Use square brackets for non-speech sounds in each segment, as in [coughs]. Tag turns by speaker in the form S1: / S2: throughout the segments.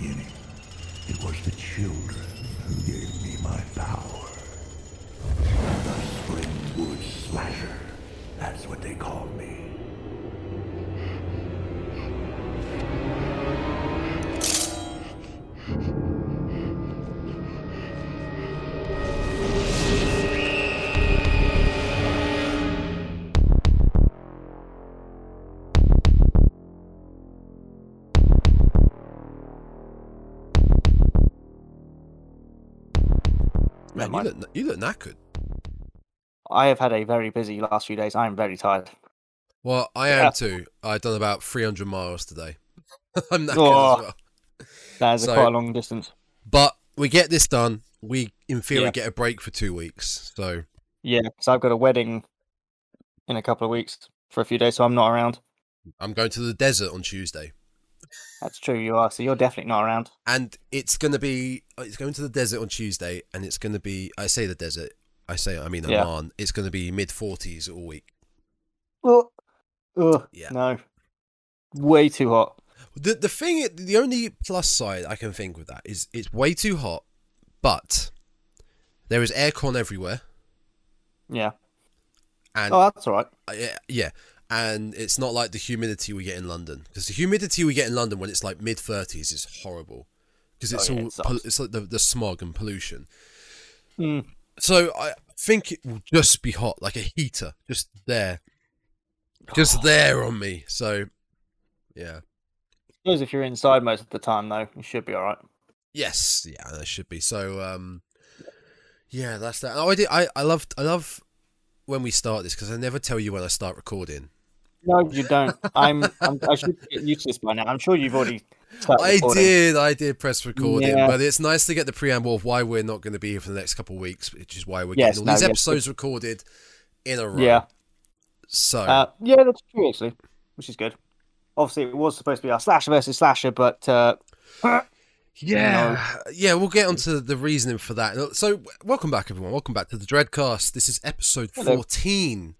S1: beginning. It was the children who gave me my
S2: Man, you
S3: mind.
S2: look, you look knackered.
S3: I have had a very busy last few days. I am very tired.
S2: Well, I am
S3: Yeah.
S2: too. I've done about 300 miles today. [laughs] I'm knackered
S3: Oh.
S2: as well.
S3: That is
S2: So-
S3: a quite a long distance.
S2: But we get this done. We, in theory,
S3: Yeah.
S2: get a break for two weeks. So,
S3: Yeah, because I've got a wedding in a couple of weeks for a few days, so I'm not around.
S2: I'm going to the desert on Tuesday.
S3: That's true, you are. So you're definitely not around.
S2: And it's going to be, it's going to the desert on Tuesday. And it's going to be, I say the desert, I say, I mean,
S3: Yeah.
S2: Oman. It's going to be mid 40s all week.
S3: Oh,
S2: Yeah.
S3: no, way too hot.
S2: The the thing, the only plus side I can think with that is it's way too hot, but there is aircon everywhere,
S3: Yeah.
S2: and
S3: Oh, that's all right.
S2: uh, yeah, yeah, and it's not like the humidity we get in London because the humidity we get in London when it's like mid thirties is horrible because it's
S3: Oh, yeah,
S2: all
S3: it
S2: it's like the, the smog and pollution.
S3: Mm.
S2: So I think it will just be hot, like a heater, just there,
S3: Oh.
S2: just there on me. So yeah.
S3: I suppose if you're inside most of the time, though, you should be all right.
S2: Yes, yeah, there should be. So, um, yeah, that's that. Oh, I did. I I love I love when we start this because I never tell you when I start recording.
S3: No, you don't. I'm, I'm. I should get used to this by now. I'm sure you've already.
S2: I did, I did press recording,
S3: Yeah.
S2: but it's nice to get the preamble of why we're not going to be here for the next couple of weeks, which is why we're
S3: Yes,
S2: getting all
S3: no,
S2: these
S3: yes,
S2: episodes recorded in a row.
S3: Yeah.
S2: So
S3: Uh, yeah, that's true actually, which is good. Obviously, it was supposed to be our slasher versus slasher, but uh,
S2: Yeah, yeah, we'll get onto the reasoning for that. So, welcome back, everyone. Welcome back to the Dreadcast. This is episode
S3: Hello.
S2: fourteen.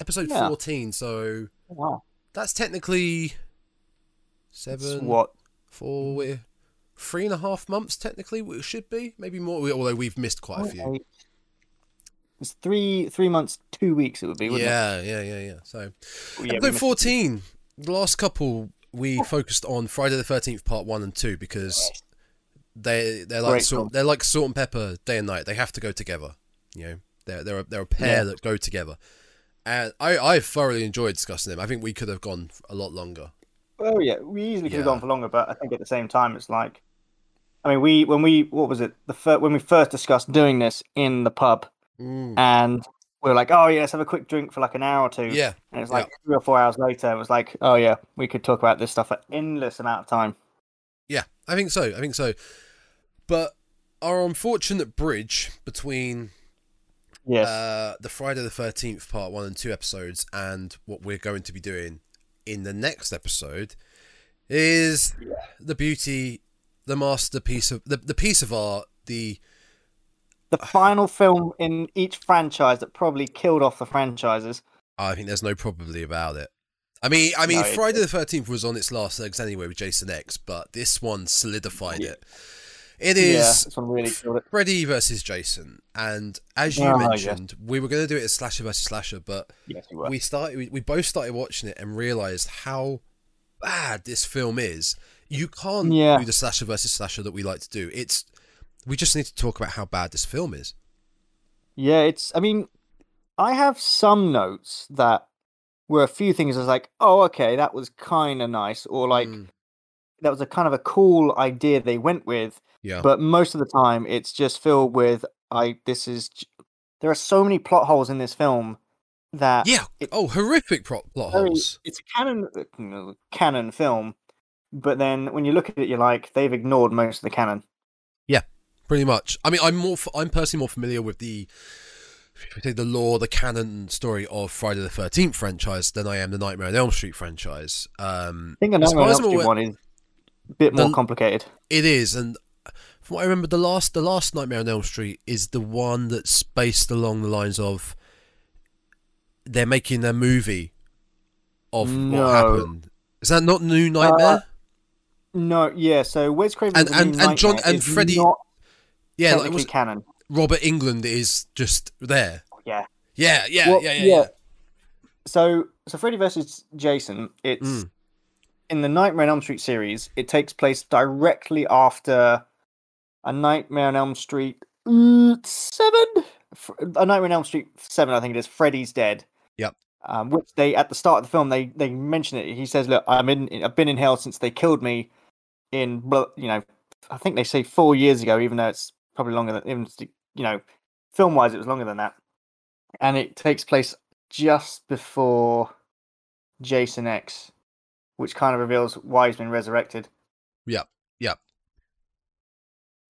S2: Episode
S3: Yeah.
S2: fourteen. So
S3: wow,
S2: that's technically
S3: it's
S2: seven,
S3: what?
S2: four, we're three and a half months. Technically, it should be maybe more. Although we've missed quite a few.
S3: It's three three months, two weeks. It would be, wouldn't
S2: Yeah, yeah, yeah, yeah. So
S3: it? Oh, Yeah,
S2: episode fourteen. The last couple we focused on Friday the Thirteenth Part One and Two because they they're like
S3: Great
S2: salt, they're like salt and pepper day and night. They have to go together. You know, they're they're a, they're a pair
S3: Yeah.
S2: that go together. And I I thoroughly enjoyed discussing them. I think we could have gone a lot longer.
S3: Oh yeah, we easily could have
S2: Yeah.
S3: gone for longer, but I think at the same time, it's like, I mean, we when we what was it the fir- when we first discussed doing this in the pub,
S2: Mm.
S3: and we were like, oh yeah, let's have a quick drink for like an hour or two.
S2: Yeah,
S3: And it's like three or four hours later, it was like, oh yeah, we could talk about this stuff for endless amount of time.
S2: yeah, I think so. I think so. But our unfortunate bridge between
S3: Yes.
S2: uh, the Friday the Thirteenth Part One and Two episodes, and what we're going to be doing in the next episode is the beauty, the masterpiece of the the piece of art, the
S3: the final film in each franchise that probably killed off the franchises.
S2: I think there's no probably about it. I mean, I mean,
S3: No,
S2: Friday the Thirteenth was on its last legs anyway with Jason X, but this one solidified
S3: Yeah.
S2: it. It
S3: Yeah,
S2: is
S3: one really.
S2: Freddy versus Jason, and as you
S3: Oh, yes.
S2: mentioned, we were going to do it as slasher versus slasher, but
S3: Yes, were.
S2: we started we, we both started watching it and realized how bad this film is you can't
S3: Yeah.
S2: do the slasher versus slasher that we like to do it's we just need to talk about how bad this film is
S3: Yeah, it's. I mean, I have some notes that were a few things. I was like, oh, okay, that was kind of nice, or like
S2: Mm,
S3: that was a kind of a cool idea they went with.
S2: yeah
S3: But most of the time, it's just filled with, I. This is. There are so many plot holes in this film that
S2: yeah oh horrific plot, plot
S3: very-
S2: holes
S3: it's a canon uh, canon film, but then when you look at it, you're like, they've ignored most of the canon.
S2: Yeah, pretty much i mean i'm more I'm personally more familiar with the if we take the lore, the canon story of friday the 13th franchise than i am the nightmare on elm street franchise um
S3: I think the Nightmare on Elm Street one is bit more
S2: The-
S3: complicated.
S2: It is, and from what I remember, the last the last Nightmare on Elm Street is the one that's based along the lines of they're making a movie of
S3: No.
S2: what happened. Is that not New Nightmare?
S3: No, yeah. So Wes Craven's
S2: And- and- and John- and
S3: is
S2: Freddy- Yeah, like, was
S3: canon.
S2: Robert Englund is just there.
S3: Yeah.
S2: Yeah, yeah,
S3: Well,
S2: yeah, yeah, yeah.
S3: So, so Freddy versus Jason. It's
S2: Mm.
S3: In the Nightmare on Elm Street series. It takes place directly after a Nightmare on Elm Street uh, seven. a Nightmare on Elm Street seven, I think it is. Freddy's dead.
S2: Yep.
S3: Um, which they at the start of the film they they mention it. He says, "Look, I'm in. I've been in hell since they killed me. In you know, I think they say four years ago, even though it's probably longer than even you know, film wise, it was longer than that. And it takes place just before Jason X, which kind of reveals why he's been resurrected.
S2: Yep, yep.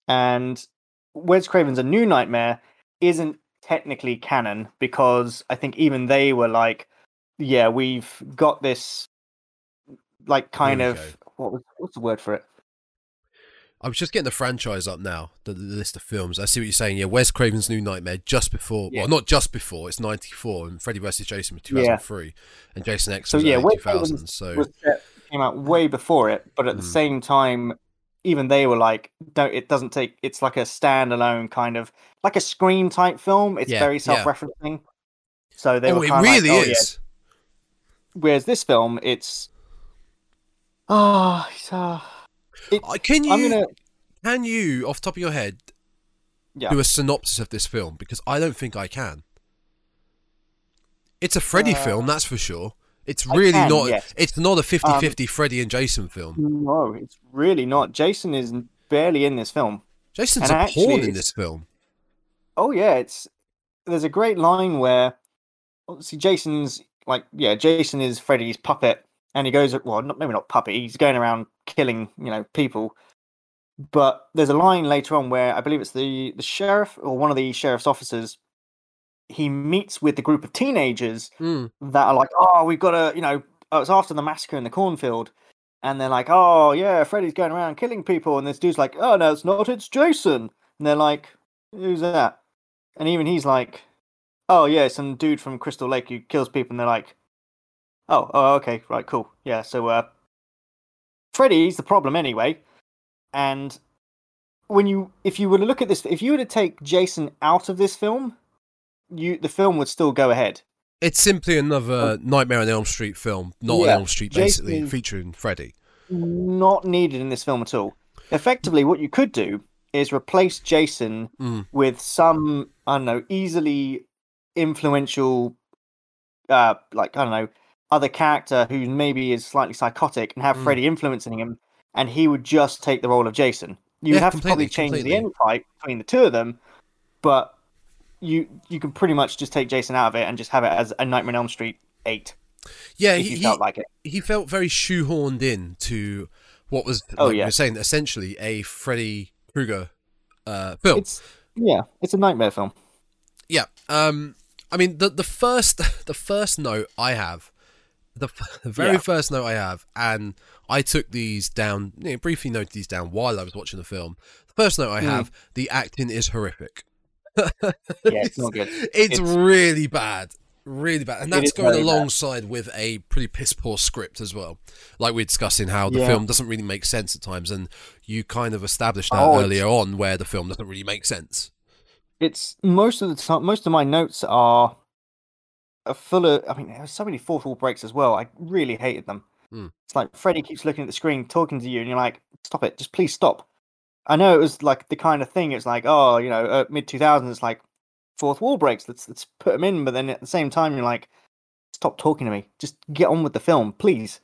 S3: And Wes Craven's A New Nightmare isn't technically canon because I think even they were like, yeah, we've got this like kind of
S2: go.
S3: what was, what's the word for it?
S2: I was just getting the franchise up now, the, the list of films. I see what you're saying. Yeah, Wes Craven's New Nightmare just before,
S3: Yeah.
S2: well, not just before. It's '94, and Freddy vs. Jason was 2003, and Jason X
S3: So,
S2: was
S3: yeah,
S2: early
S3: Wes
S2: 2000. So
S3: was came out way before it, but at the
S2: Mm.
S3: same time, even they were like, "Don't." It doesn't take. It's like a standalone kind of like a Scream type film. It's
S2: Yeah,
S3: very self-referencing. So they
S2: oh,
S3: were
S2: it really
S3: like, "Oh, yeah."
S2: is.
S3: Whereas this film, it's ah, it's, uh, it,
S2: Can you
S3: I'm gonna
S2: can you off the top of your head
S3: yeah.
S2: do a synopsis of this film? Because I don't think I can. It's a Freddy
S3: Uh,
S2: film, that's for sure. It's really
S3: can,
S2: not.
S3: yes.
S2: It's not a 50-50 Freddy and Jason film.
S3: No, it's really not. Jason is barely in this film.
S2: Jason's
S3: and
S2: a
S3: actually
S2: pawn in this film.
S3: Oh yeah, it's there's a great line where obviously Jason's like yeah, Jason is Freddy's puppet and he goes well, not maybe not puppet, he's going around killing, you know, people. But there's a line later on where I believe it's the the sheriff or one of the sheriff's officers he meets with the group of teenagers
S2: Mm.
S3: that are like, "Oh, we've got to, you know, oh, it's after the massacre in the cornfield." And they're like, "Oh, yeah, Freddy's going around killing people." And this dude's like, "Oh, no, it's not. It's Jason." And they're like, "Who's that?" And even he's like, "Oh, yeah, some dude from Crystal Lake who kills people." And they're like, "Oh, oh, okay, right, cool, yeah." So, uh, Freddy's the problem anyway. And when you, if you were to look at this, if you were to take Jason out of this film, you the film would still go ahead.
S2: It's simply another Nightmare on Elm Street film, not on
S3: Oh.
S2: Elm Street, basically
S3: Jason-
S2: featuring Freddy.
S3: not needed in this film at all. Effectively, what you could do is replace Jason
S2: Mm.
S3: with some I don't know easily influential, uh, like I don't know, other character who maybe is slightly psychotic and have
S2: Mm.
S3: Freddy influencing him, and he would just take the role of Jason. You'd
S2: Yeah,
S3: have to probably change
S2: completely.
S3: the end type between the two of them, but you you can pretty much just take Jason out of it and just have it as a Nightmare on Elm Street eight
S2: Yeah, he,
S3: you
S2: he,
S3: felt like it.
S2: he felt very shoehorned in to what was,
S3: Oh,
S2: like we
S3: yeah.
S2: were saying, essentially a Freddy Krueger uh, film.
S3: It's yeah, it's a nightmare film.
S2: Yeah. Um. I mean, the the first [laughs] the first note I have, the, [laughs] the very
S3: Yeah.
S2: first note I have, and I took these down. You know, briefly noted these down while I was watching the film. The first note I
S3: Mm.
S2: have: the acting is horrific. [laughs]
S3: Yeah, it's not good.
S2: It's,
S3: It's-
S2: really bad. Really bad. And that's going
S3: very bad.
S2: alongside with a pretty piss poor script as well. Like we're discussing how the
S3: Yeah.
S2: film doesn't really make sense at times, and you kind of established that
S3: Oh,
S2: earlier on where the film doesn't really make sense.
S3: it's most of the time most of my notes are, are full of i mean there's so many fourth wall breaks as well i really hated them
S2: Mm.
S3: it's like freddy keeps looking at the screen talking to you and you're like stop it just please stop i know it was like the kind of thing it's like oh you know uh, mid 2000s it's like fourth wall breaks let's let's put them in but then at the same time you're like stop talking to me just get on with the film please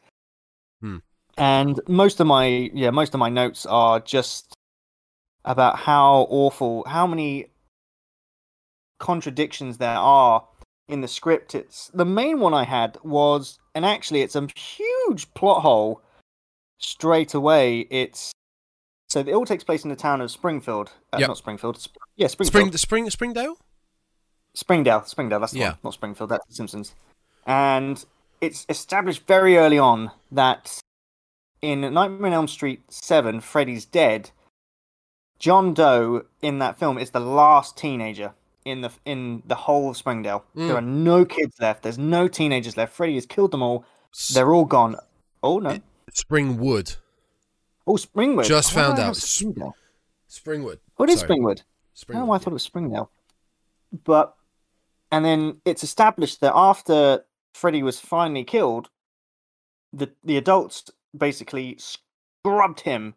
S2: Hmm.
S3: and most of my yeah most of my notes are just about how awful how many contradictions there are in the script. It's the main one I had was, and actually, it's a huge plot hole. Straight away, it's so it all takes place in the town of Springfield. Uh,
S2: Yep.
S3: Not Springfield. Sp- yeah, Springfield.
S2: Spring, Spring, Springdale.
S3: Springdale. Springdale. That's
S2: Yeah.
S3: one. Not Springfield. That's The Simpsons. And it's established very early on that in Nightmare on Elm Street Seven, Freddy's dead. John Doe in that film is the last teenager in the in the whole of Springdale.
S2: Mm.
S3: There are no kids left. There's no teenagers left. Freddy has killed them all. They're all gone. Oh no!
S2: Springwood.
S3: Oh, Springwood.
S2: Just found out.
S3: Springdale?
S2: Springwood.
S3: What is
S2: Sorry,
S3: Springwood?
S2: Springwood.
S3: Oh, I thought it was Springdale. But and then it's established that after Freddy was finally killed, the the adults basically scrubbed him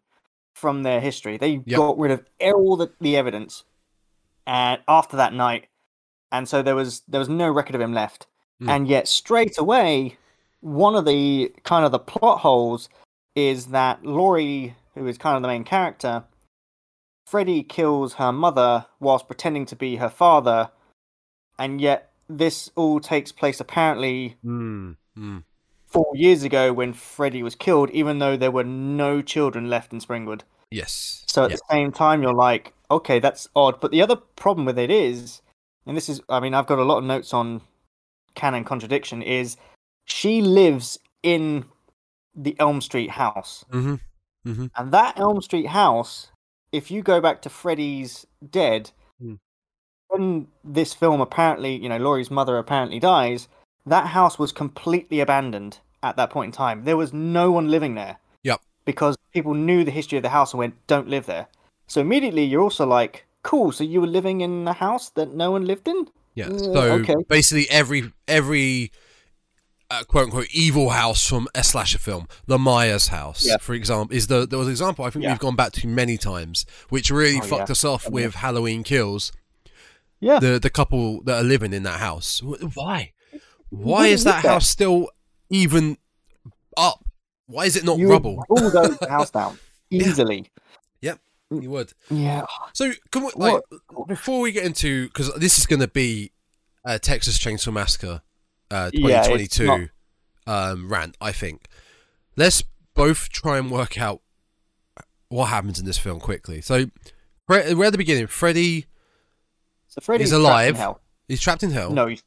S3: from their history. They
S2: Yep.
S3: got rid of all the, the evidence, and after that night, and so there was there was no record of him left.
S2: Hmm.
S3: And yet, straight away, one of the kind of the plot holes is that Laurie, who is kind of the main character, Freddy kills her mother whilst pretending to be her father, and yet this all takes place apparently
S2: Mm, mm.
S3: four years ago when Freddy was killed, even though there were no children left in Springwood.
S2: Yes.
S3: So at the same time, you're like, okay, that's odd. But the other problem with it is, and this is, I mean, I've got a lot of notes on canon contradiction, is she lives in the Elm Street house.
S2: hmm
S3: And that Elm Street house, if you go back to Freddy's Dead,
S2: Hmm.
S3: when this film apparently, you know, Laurie's mother apparently dies, that house was completely abandoned at that point in time. There was no one living there.
S2: Yep.
S3: Because people knew the history of the house and went, don't live there. So immediately you're also like, cool, so you were living in a house that no one lived in?
S2: Yeah.
S3: Uh,
S2: So
S3: okay.
S2: basically, every every uh, quote unquote evil house from a slasher film, the Myers house,
S3: Yeah.
S2: for example, is the there was an example I think
S3: Yeah.
S2: we've gone back to many times, which really
S3: Oh,
S2: fucked
S3: yeah.
S2: us off with Halloween Kills.
S3: Yeah.
S2: The the couple that are living in that house. Why? Why is that house still even up? Why is it not
S3: you
S2: rubble?
S3: bulldoze the [laughs] house down easily.
S2: You would.
S3: Yeah.
S2: So can we like before we get into because this is going to be a Texas Chainsaw Massacre uh,
S3: Yeah, it's
S2: 2022 um, rant, I think. Let's both try and work out what happens in this film quickly. So we're at the beginning. Freddy
S3: So Freddy's
S2: He's
S3: trapped in
S2: alive.
S3: hell.
S2: is trapped in hell.
S3: No, he's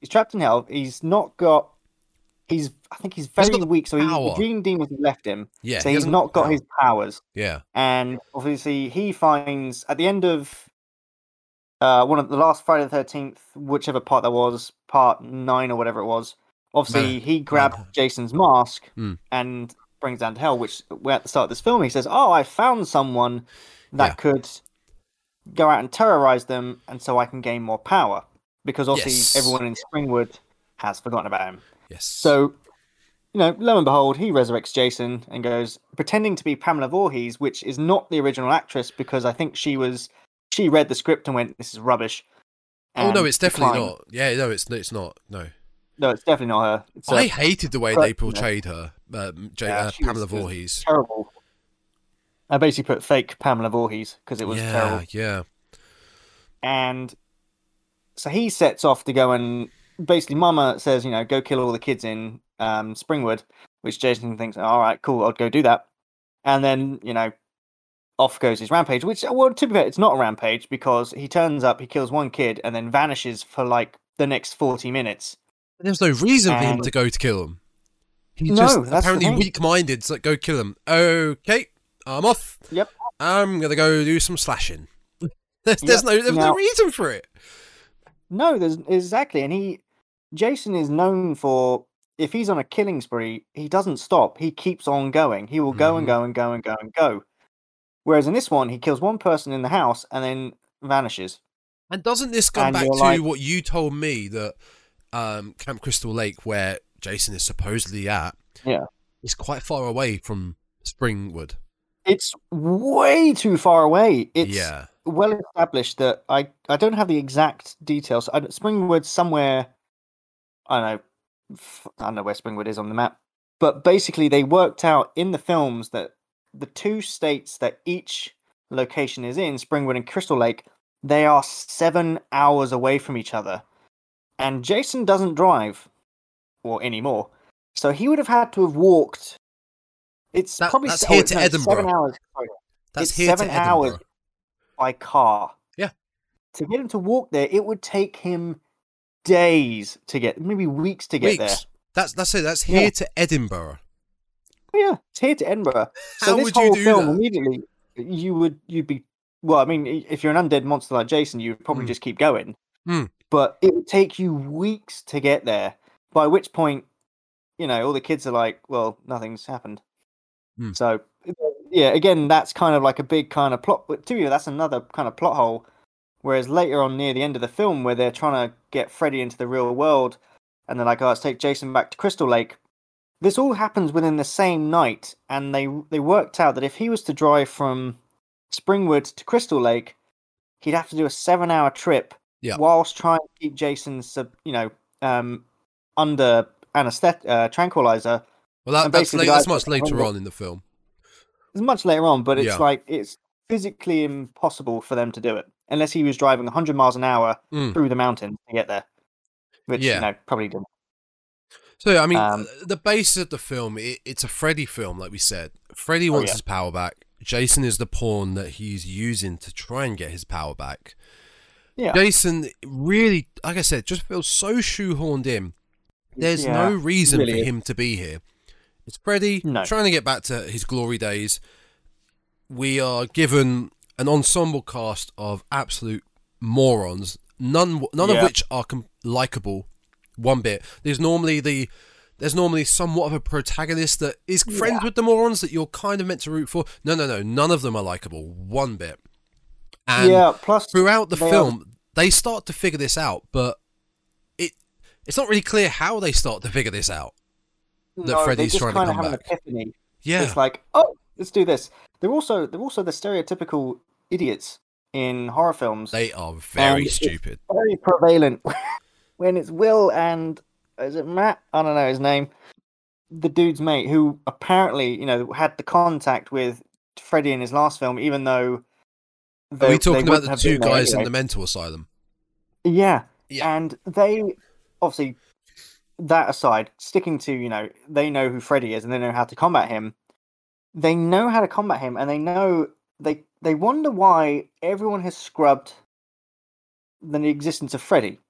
S3: he's trapped in hell. He's not got. He's. I think he's very
S2: the
S3: weak. So he,
S2: power.
S3: the Dream Demons have left him.
S2: yeah,
S3: so
S2: he
S3: he's
S2: hasn't
S3: got
S2: power.
S3: his powers.
S2: Yeah,
S3: And obviously, he finds at the end of uh, one of the last Friday the Thirteenth, whichever part that was, part nine or whatever it was. Obviously,
S2: Man-
S3: he grabs
S2: Manhunt.
S3: Jason's mask
S2: Hmm.
S3: and brings down to hell. Which, we're at the start of this film, he says, "Oh, I found someone that
S2: Yeah.
S3: could go out and terrorize them, and so I can gain more power." Because obviously,
S2: Yes.
S3: everyone in Springwood has forgotten about him.
S2: Yes.
S3: So, you know, lo and behold, he resurrects Jason and goes pretending to be Pamela Voorhees, which is not the original actress because I think she was she read the script and went, "This is rubbish."
S2: oh no, it's definitely
S3: declined.
S2: not. Yeah, no, it's it's not. No,
S3: No, it's definitely not her. It's
S2: I
S3: uh,
S2: hated the way
S3: but-
S2: they portrayed her, uh, J-
S3: Yeah,
S2: uh,
S3: was-
S2: Pamela
S3: was
S2: Voorhees.
S3: terrible. I basically put fake Pamela Voorhees because it was
S2: yeah,
S3: terrible.
S2: yeah.
S3: And so he sets off to go and basically, Mama says, you know, go kill all the kids in um, Springwood, which Jason thinks, all right, cool, I'll go do that. And then, you know, off goes his rampage, which, well, to be fair, it's not a rampage because he turns up, he kills one kid, and then vanishes for like the next 40 minutes.
S2: There's no reason for him to go to kill him. He's
S3: No,
S2: just apparently weak-minded. So go kill him. Okay, I'm off.
S3: Yep.
S2: I'm gonna go do some slashing. There's, [laughs] there's
S3: Yep.
S2: no there's no reason for it.
S3: No, there's exactly. And he, Jason is known for, if he's on a killing spree, he doesn't stop. He keeps on going. He will go and
S2: Mhm.
S3: go and go and go and go. Whereas in this one, he kills one person in the house and then vanishes.
S2: And doesn't this go
S3: And
S2: back to
S3: like-
S2: what you told me that um, Camp Crystal Lake, where Jason is supposedly at,
S3: Yeah.
S2: is quite far away from Springwood.
S3: It's way too far away. It's
S2: yeah,
S3: well established that I, I don't have the exact details. I, Springwood's somewhere, I don't know, I don't know where Springwood is on the map, but basically they worked out in the films that the two states that each location is in, Springwood and Crystal Lake, they are seven hours away from each other. And Jason doesn't drive, or anymore, so he would have had to have walked. It's
S2: That-
S3: probably
S2: that's here to
S3: no, Seven
S2: Edinburgh.
S3: hours. Sorry
S2: that's
S3: it's
S2: here
S3: seven
S2: to
S3: hours.
S2: Edinburgh.
S3: by car.
S2: Yeah.
S3: To get him to walk there, it would take him days to get, maybe weeks to get there.
S2: That's that's it. That's
S3: Yeah.
S2: here to Edinburgh.
S3: Oh, yeah, it's here to Edinburgh. So
S2: How
S3: this
S2: would you
S3: whole
S2: do
S3: film
S2: that?
S3: immediately, you would you'd be well. I mean, if you're an undead monster like Jason, you would probably
S2: Mm.
S3: just keep going.
S2: Mm.
S3: But it would take you weeks to get there. By which point, you know, all the kids are like, "Well, nothing's happened."
S2: Mm.
S3: So yeah, again, that's kind of like a big kind of plot. But to you, that's another kind of plot hole. Whereas later on, near the end of the film, where they're trying to get Freddy into the real world, and they're like, "Oh, let's take Jason back to Crystal Lake." This all happens within the same night, and they they worked out that if he was to drive from Springwood to Crystal Lake, he'd have to do a seven-hour trip
S2: Yeah.
S3: whilst trying to keep Jason, sub, you know, um, under anesthetic uh, tranquilizer.
S2: Well, that, that's, late, that's much later on in the film.
S3: It's much later on, but it's
S2: Yeah.
S3: like it's physically impossible for them to do it unless he was driving 100 miles an hour
S2: Mm.
S3: through the mountains to get there, which
S2: Yeah.
S3: you know probably didn't.
S2: So I mean,
S3: Um,
S2: the basis of the film, it, it's a Freddy film, like we said. Freddy
S3: Oh,
S2: wants
S3: yeah.
S2: his power back. Jason is the pawn that he's using to try and get his power back.
S3: Yeah.
S2: Jason really, like I said, just feels so shoehorned in. There's
S3: Yeah,
S2: no reason
S3: really
S2: for
S3: is.
S2: him to be here. It's Freddy
S3: No.
S2: trying to get back to his glory days. We are given an ensemble cast of absolute morons, none none of which are com- likable one bit. There's normally the there's normally somewhat of a protagonist that is friends
S3: Yeah.
S2: with the morons that you're kind of meant to root for. No, no, no, none of them are likable one bit. And
S3: yeah. Plus,
S2: throughout the
S3: they are-
S2: film, they start to figure this out, but it it's not really clear how they start to figure this out. that
S3: no,
S2: Freddy's
S3: they just
S2: trying to
S3: kind
S2: come
S3: of have
S2: back.
S3: an epiphany.
S2: Yeah,
S3: It's like, oh, let's do this. They're also they're also the stereotypical idiots in horror films.
S2: they are very stupid.
S3: very prevalent [laughs] when it's Will and is it Matt? I don't know his name. The dude's mate who apparently, you know, had the contact with Freddy in his last film, even though.
S2: Are
S3: they-
S2: we
S3: they
S2: talking about the two guys in the mental asylum?
S3: Yeah.
S2: Yeah.
S3: And they obviously that aside, sticking to, you know, they know who Freddy is and they know how to combat him. They know how to combat him and they know they they wonder why everyone has scrubbed the existence of Freddy.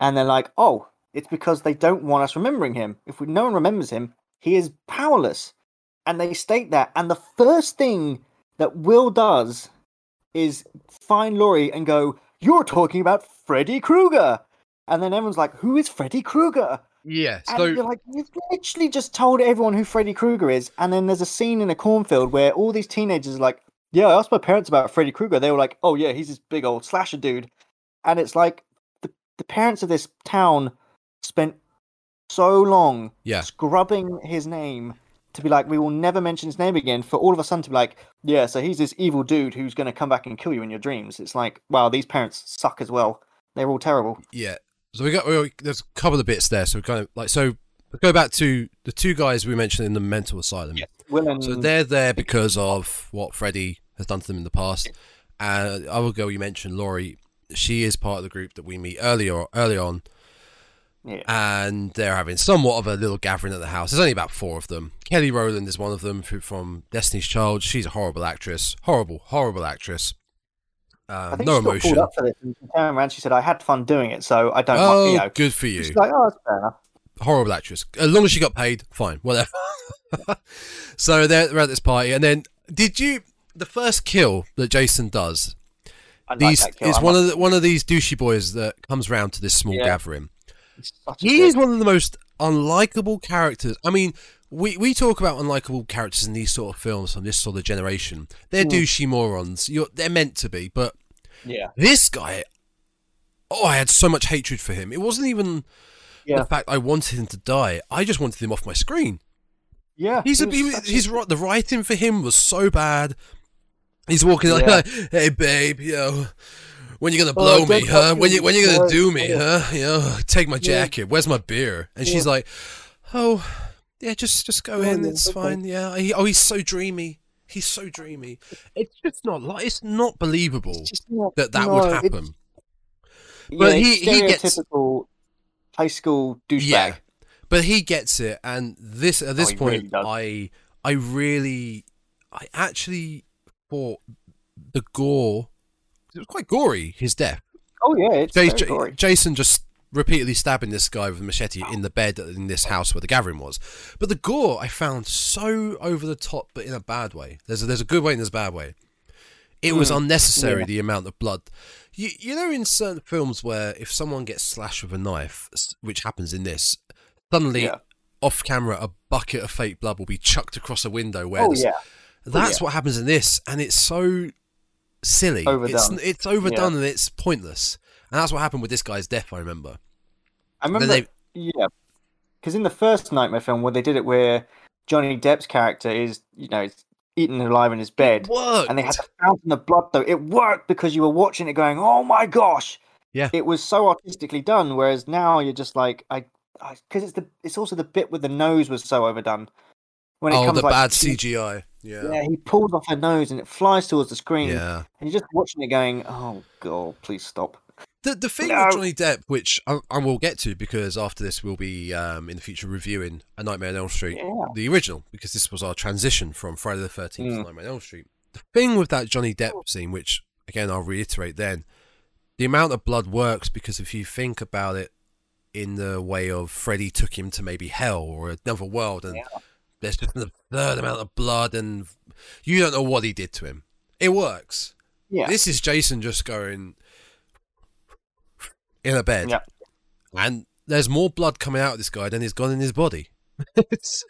S3: And they're like, "Oh, it's because they don't want us remembering him. If we, no one remembers him, he is powerless." And they state that and the first thing that Will does is find Laurie and go, "You're talking about Freddy Krueger," and then everyone's like, "Who is Freddy Krueger?"
S2: Yeah.
S3: And you're like, "You've literally just told everyone who Freddy Krueger is," and then there's a scene in a cornfield where all these teenagers are like, "Yeah, I asked my parents about Freddy Krueger. They were like, "Oh yeah, he's this big old slasher dude," and it's like the the parents of this town spent so long
S2: yeah,
S3: scrubbing his name to be like, we will never mention his name again. For all of a sudden to be like, yeah, so he's this evil dude who's going to come back and kill you in your dreams. It's like, wow, these parents suck as well. They're all terrible.
S2: yeah. So we got we, there's a couple of bits there. So we kind of like so. Go back to the two guys we mentioned in the mental asylum. So they're there because of what Freddy has done to them in the past. And the uh, other girl you mentioned, Laurie, she is part of the group that we meet earlier early on,
S3: yeah,
S2: and they're having somewhat of a little gathering at the house. There's only about four of them. Kelly Rowland is one of them from Destiny's Child. She's a horrible actress, horrible, horrible actress.
S3: I
S2: Um,
S3: think
S2: no
S3: she
S2: emotion.
S3: up for this. And she around. She said, "I had fun doing it, so I don't." mind,"
S2: Oh,
S3: you know,
S2: good for you.
S3: she's like, "Oh, that's fair enough."
S2: horrible actress. As long as she got paid, fine, whatever. [laughs] so they're, they're at this party, and then did you the first kill that Jason does?
S3: I
S2: These
S3: kill.
S2: is one
S3: like,
S2: of the, one of these douchey boys that comes round to this small
S3: Yeah.
S2: gathering.
S3: "It's
S2: He is one of the most unlikable characters. I mean, we, we talk about unlikable characters in these sort of films from this sort of generation. They're
S3: Hmm.
S2: douchey morons. You're, they're meant to be, but
S3: Yeah,
S2: this guy, oh, I had so much hatred for him. It wasn't even
S3: yeah,
S2: the fact I wanted him to die. I just wanted him off my screen.
S3: yeah.
S2: He's
S3: he
S2: a, he, he's the writing for him was so bad. He's walking like, [laughs] "Hey, babe, you know, when you gonna
S3: Oh,
S2: blow me, huh? When you when you gonna do me,
S3: Yeah.
S2: huh? You know, take my
S3: Yeah.
S2: jacket. Where's my beer? And she's like, oh, yeah, just just go
S3: Oh,
S2: in. It's
S3: okay.
S2: fine. Yeah. He, oh, he's so dreamy. He's so dreamy. It's just not like it's not believable
S3: It's not-
S2: that that
S3: no,
S2: would happen. But
S3: it's
S2: he- he gets-
S3: high school douchebag.
S2: Yeah, but he gets it, and this at this
S3: Oh,
S2: point,
S3: really.
S2: I I really, I actually thought the gore. It was quite gory. His death.
S3: Oh yeah, it's
S2: J-
S3: gory.
S2: Jason just repeatedly stabbing this guy with a machete in the bed in this house where the gathering was. But the gore I found so over the top, but in a bad way. There's a, there's a good way and there's a bad way. It was
S3: Mm,
S2: unnecessary
S3: yeah.
S2: the amount of blood. You you know in certain films where if someone gets slashed with a knife, which happens in this, suddenly
S3: Yeah.
S2: off camera a bucket of fake blood will be chucked across a window where
S3: Oh yeah,
S2: That's
S3: yeah.
S2: what happens in this, and it's so silly.
S3: Overdone.
S2: It's it's overdone and it's pointless. And that's what happened with this guy's death. I remember.
S3: I remember,
S2: they-
S3: yeah, because in the first Nightmare film, where they did it, where Johnny Depp's character is, you know, eaten alive in his bed, and they had the fountain of blood. Though it worked because you were watching it, going, "Oh my gosh!"
S2: Yeah.
S3: it was so artistically done. Whereas now you're just like, I, because it's the, it's also the bit with the nose was so overdone. When it
S2: oh,
S3: comes
S2: the
S3: like,
S2: bad CGI. Yeah.
S3: Yeah, he pulls off her nose and it flies towards the screen,
S2: Yeah.
S3: and you're just watching it, going, "Oh god, please stop."
S2: The the thing
S3: No.
S2: with Johnny Depp, which I, I will get to because after this we'll be um, in the future reviewing A Nightmare on Elm Street,
S3: Yeah.
S2: the original, because this was our transition from Friday the Thirteenth to
S3: Mm.
S2: Nightmare on Elm Street. The thing with that Johnny Depp scene, which again I'll reiterate, then the amount of blood works because if you think about it in the way of Freddy took him to maybe hell or another world, and
S3: Yeah.
S2: there's just an absurd amount of blood, and you don't know what he did to him. It works.
S3: Yeah,
S2: This is Jason just going in a bed.
S3: Yeah.
S2: And there's more blood coming out of this guy than he's gone in his body. [laughs] it's,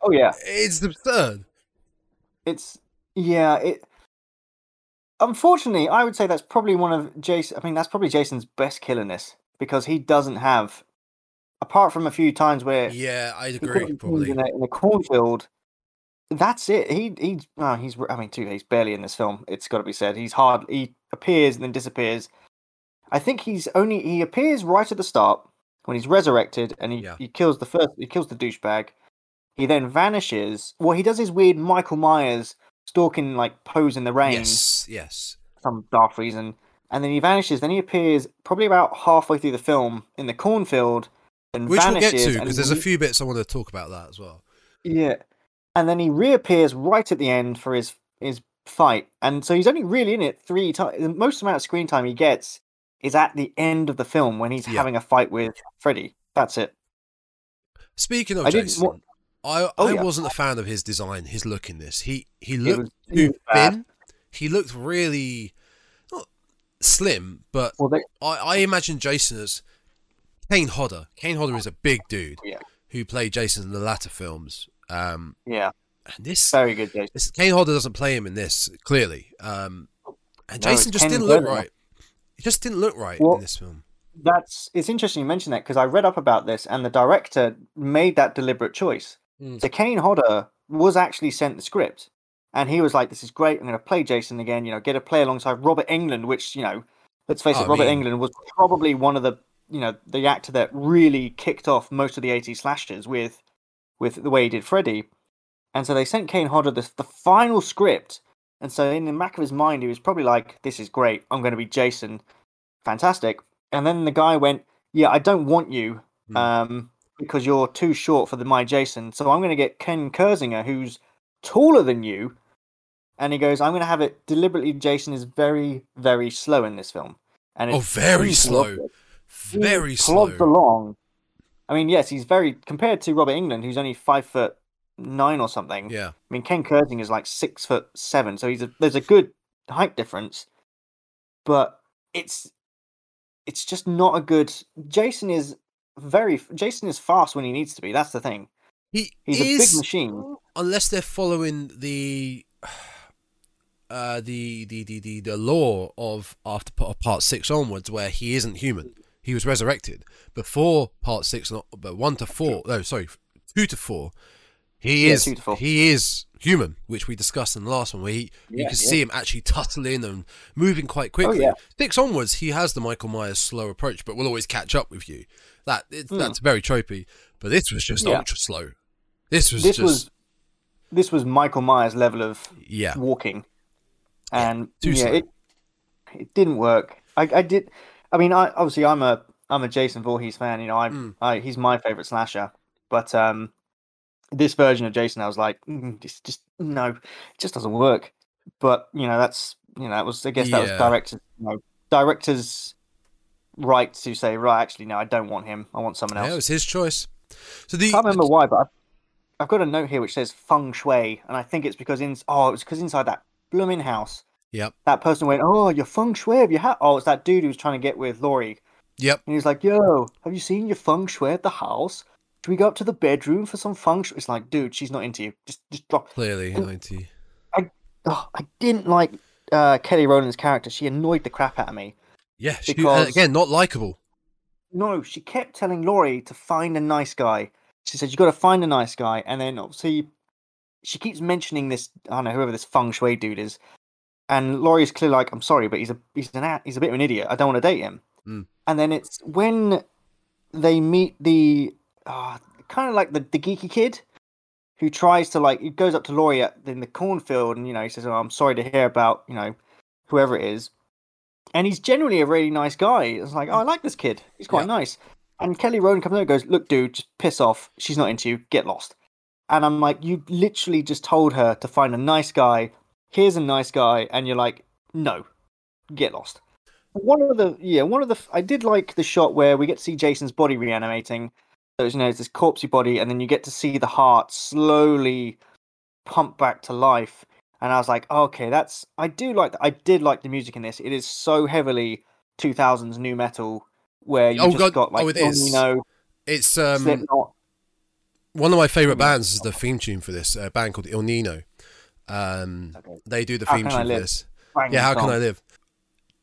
S3: oh yeah.
S2: it's absurd.
S3: it's yeah it unfortunately i would say that's probably one of jason i mean that's probably jason's best kill in this because he doesn't have apart from a few times where
S2: Yeah, I'd agree, probably.
S3: in a, in a cornfield that's it he he oh, he's i mean too he's barely in this film it's got to be said he's hard he appears and then disappears i think he's only he appears right at the start when he's resurrected and he,
S2: Yeah.
S3: he kills the first he kills the douchebag he then vanishes well he does his weird michael myers stalking like pose in the rain
S2: Yes, yes.
S3: some dark reason and then he vanishes then he appears probably about halfway through the film in the cornfield and
S2: Which we'll get
S3: vanishes
S2: to, because there's a few bits I want to talk about that as well.
S3: yeah. And then he reappears right at the end for his his fight. And so he's only really in it three times. The most amount of screen time he gets is at the end of the film when he's
S2: Yeah.
S3: having a fight with Freddy. That's it.
S2: Speaking of
S3: I
S2: Jason,
S3: wa-
S2: I,
S3: Oh,
S2: I
S3: yeah.
S2: wasn't a fan of his design, his look in this. He he looked too thin. He looked really not slim, but
S3: Well, they,
S2: I, I imagine Jason as Kane Hodder. Kane Hodder is a big dude
S3: Yeah.
S2: who played Jason in the latter films. Um,
S3: yeah,
S2: and this,
S3: very good, Jason.
S2: this Kane Hodder doesn't play him in this clearly. Um, and
S3: No,
S2: Jason just
S3: Ken
S2: didn't look right. He just didn't look right
S3: Well-
S2: in this film.
S3: That's it's interesting you mention that because I read up about this and the director made that deliberate choice.
S2: Mm.
S3: So Kane Hodder was actually sent the script, and he was like, "This is great. I'm going to play Jason again. You know, get a play alongside Robert Englund, which you know, let's face
S2: Oh,
S3: it, Robert Englund was probably one of the you know the actor that really kicked off most of the 80s slashers with with the way he did Freddy. And so they sent Kane Hodder the, the final script. And so in the back of his mind, he was probably like, "This is great. I'm going to be Jason. Fantastic." And then the guy went, "Yeah, I don't want you."
S2: Hmm.
S3: Um, because you're too short for the my Jason. So I'm going to get Ken Kirzinger, who's taller than you. And he goes, I'm going to have it deliberately. Jason is very, very slow in this film. And
S2: Oh,
S3: it's
S2: very slow.
S3: of it. He
S2: Very slow.
S3: along. I mean, yes, he's very compared to Robert Englund, who's only five foot nine or something.
S2: Yeah.
S3: I mean, Ken Kirzinger is like six foot seven, so he's a, there's a good height difference, but it's it's just not a good. Jason is very Jason is fast when he needs to be. That's the thing.
S2: He
S3: He's
S2: is,
S3: a big machine.
S2: unless they're following the uh the the the the, the lore of after part six onwards where he isn't human he was resurrected before part six but one to four no sorry two to four he
S3: Yeah,
S2: is
S3: four.
S2: he is human which we discussed in the last one where he, you can
S3: yeah.
S2: see him actually tussling and moving quite quickly
S3: yeah.
S2: six onwards he has the michael myers slow approach but will always catch up with you that it,
S3: Hmm.
S2: that's very tropey but this was just
S3: Yeah.
S2: ultra slow this was
S3: This
S2: just
S3: was this was Michael Myers level of
S2: yeah
S3: walking, and yeah,
S2: slow.
S3: it it didn't work. I I did. I mean, I obviously I'm a I'm a Jason Voorhees fan. You know, I,
S2: Mm.
S3: I he's my favorite slasher. But um, this version of Jason, I was like, mm, just just no, it just doesn't work. But you know, that's you know, that was I guess that was
S2: Yeah.
S3: directors you know, directors right to say right. Actually, no, I don't want him. I want someone else.
S2: Yeah, it was his choice. So the
S3: I can't remember why, but I've, I've got a note here which says feng shui, and I think it's because in oh, it was because inside that blooming house,
S2: Yep.
S3: that person went, "Oh, your feng shui of your hat. Oh, it's that dude who was trying to get with Laurie,
S2: Yep.
S3: and he's like, "Yo, have you seen your feng shui at the house? Should we go up to the bedroom for some feng shui?" It's like, dude, she's not into you. Just, just drop.
S2: Clearly,
S3: And-
S2: ninety.
S3: I oh, I didn't like uh, Kelly Rowland's character. She annoyed the crap out of me.
S2: Yeah, she, uh,
S3: Because-
S2: again, not likable.
S3: No, she kept telling Laurie to find a nice guy. She said, You got to find a nice guy. And then obviously, she keeps mentioning this, I don't know, whoever this feng shui dude is. And Laurie's clearly like, I'm sorry, but he's a he's an he's a bit of an idiot. I don't want to date him.
S2: Mm.
S3: And then it's when they meet the uh, kind of like the, the geeky kid who tries to like he goes up to Laurie at, in the cornfield and you know he says, "Oh, I'm sorry to hear about you know whoever it is," and he's generally a really nice guy. It's like, oh, I like this kid. He's quite
S2: Yeah.
S3: nice. And Kelly Rowland comes over and goes, "Look, dude, just piss off. She's not into you. Get lost." And I'm like, you literally just told her to find a nice guy. Here's a nice guy, and you're like, no, get lost. One of the yeah, one of the I did like the shot where we get to see Jason's body reanimating. So you know, it's this corpsey body, and then you get to see the heart slowly pump back to life. And I was like, okay, that's I do like that. I did like the music in this. It is so heavily 2000s nu metal where you
S2: Oh,
S3: just
S2: God.
S3: got like
S2: Oh, it is.
S3: you know
S2: It's um,
S3: Slipknot.
S2: one of my favorite bands is the theme tune for this a band called Ill Niño. Um,
S3: Okay.
S2: they do the theme tune for this. Yeah, how can. I live?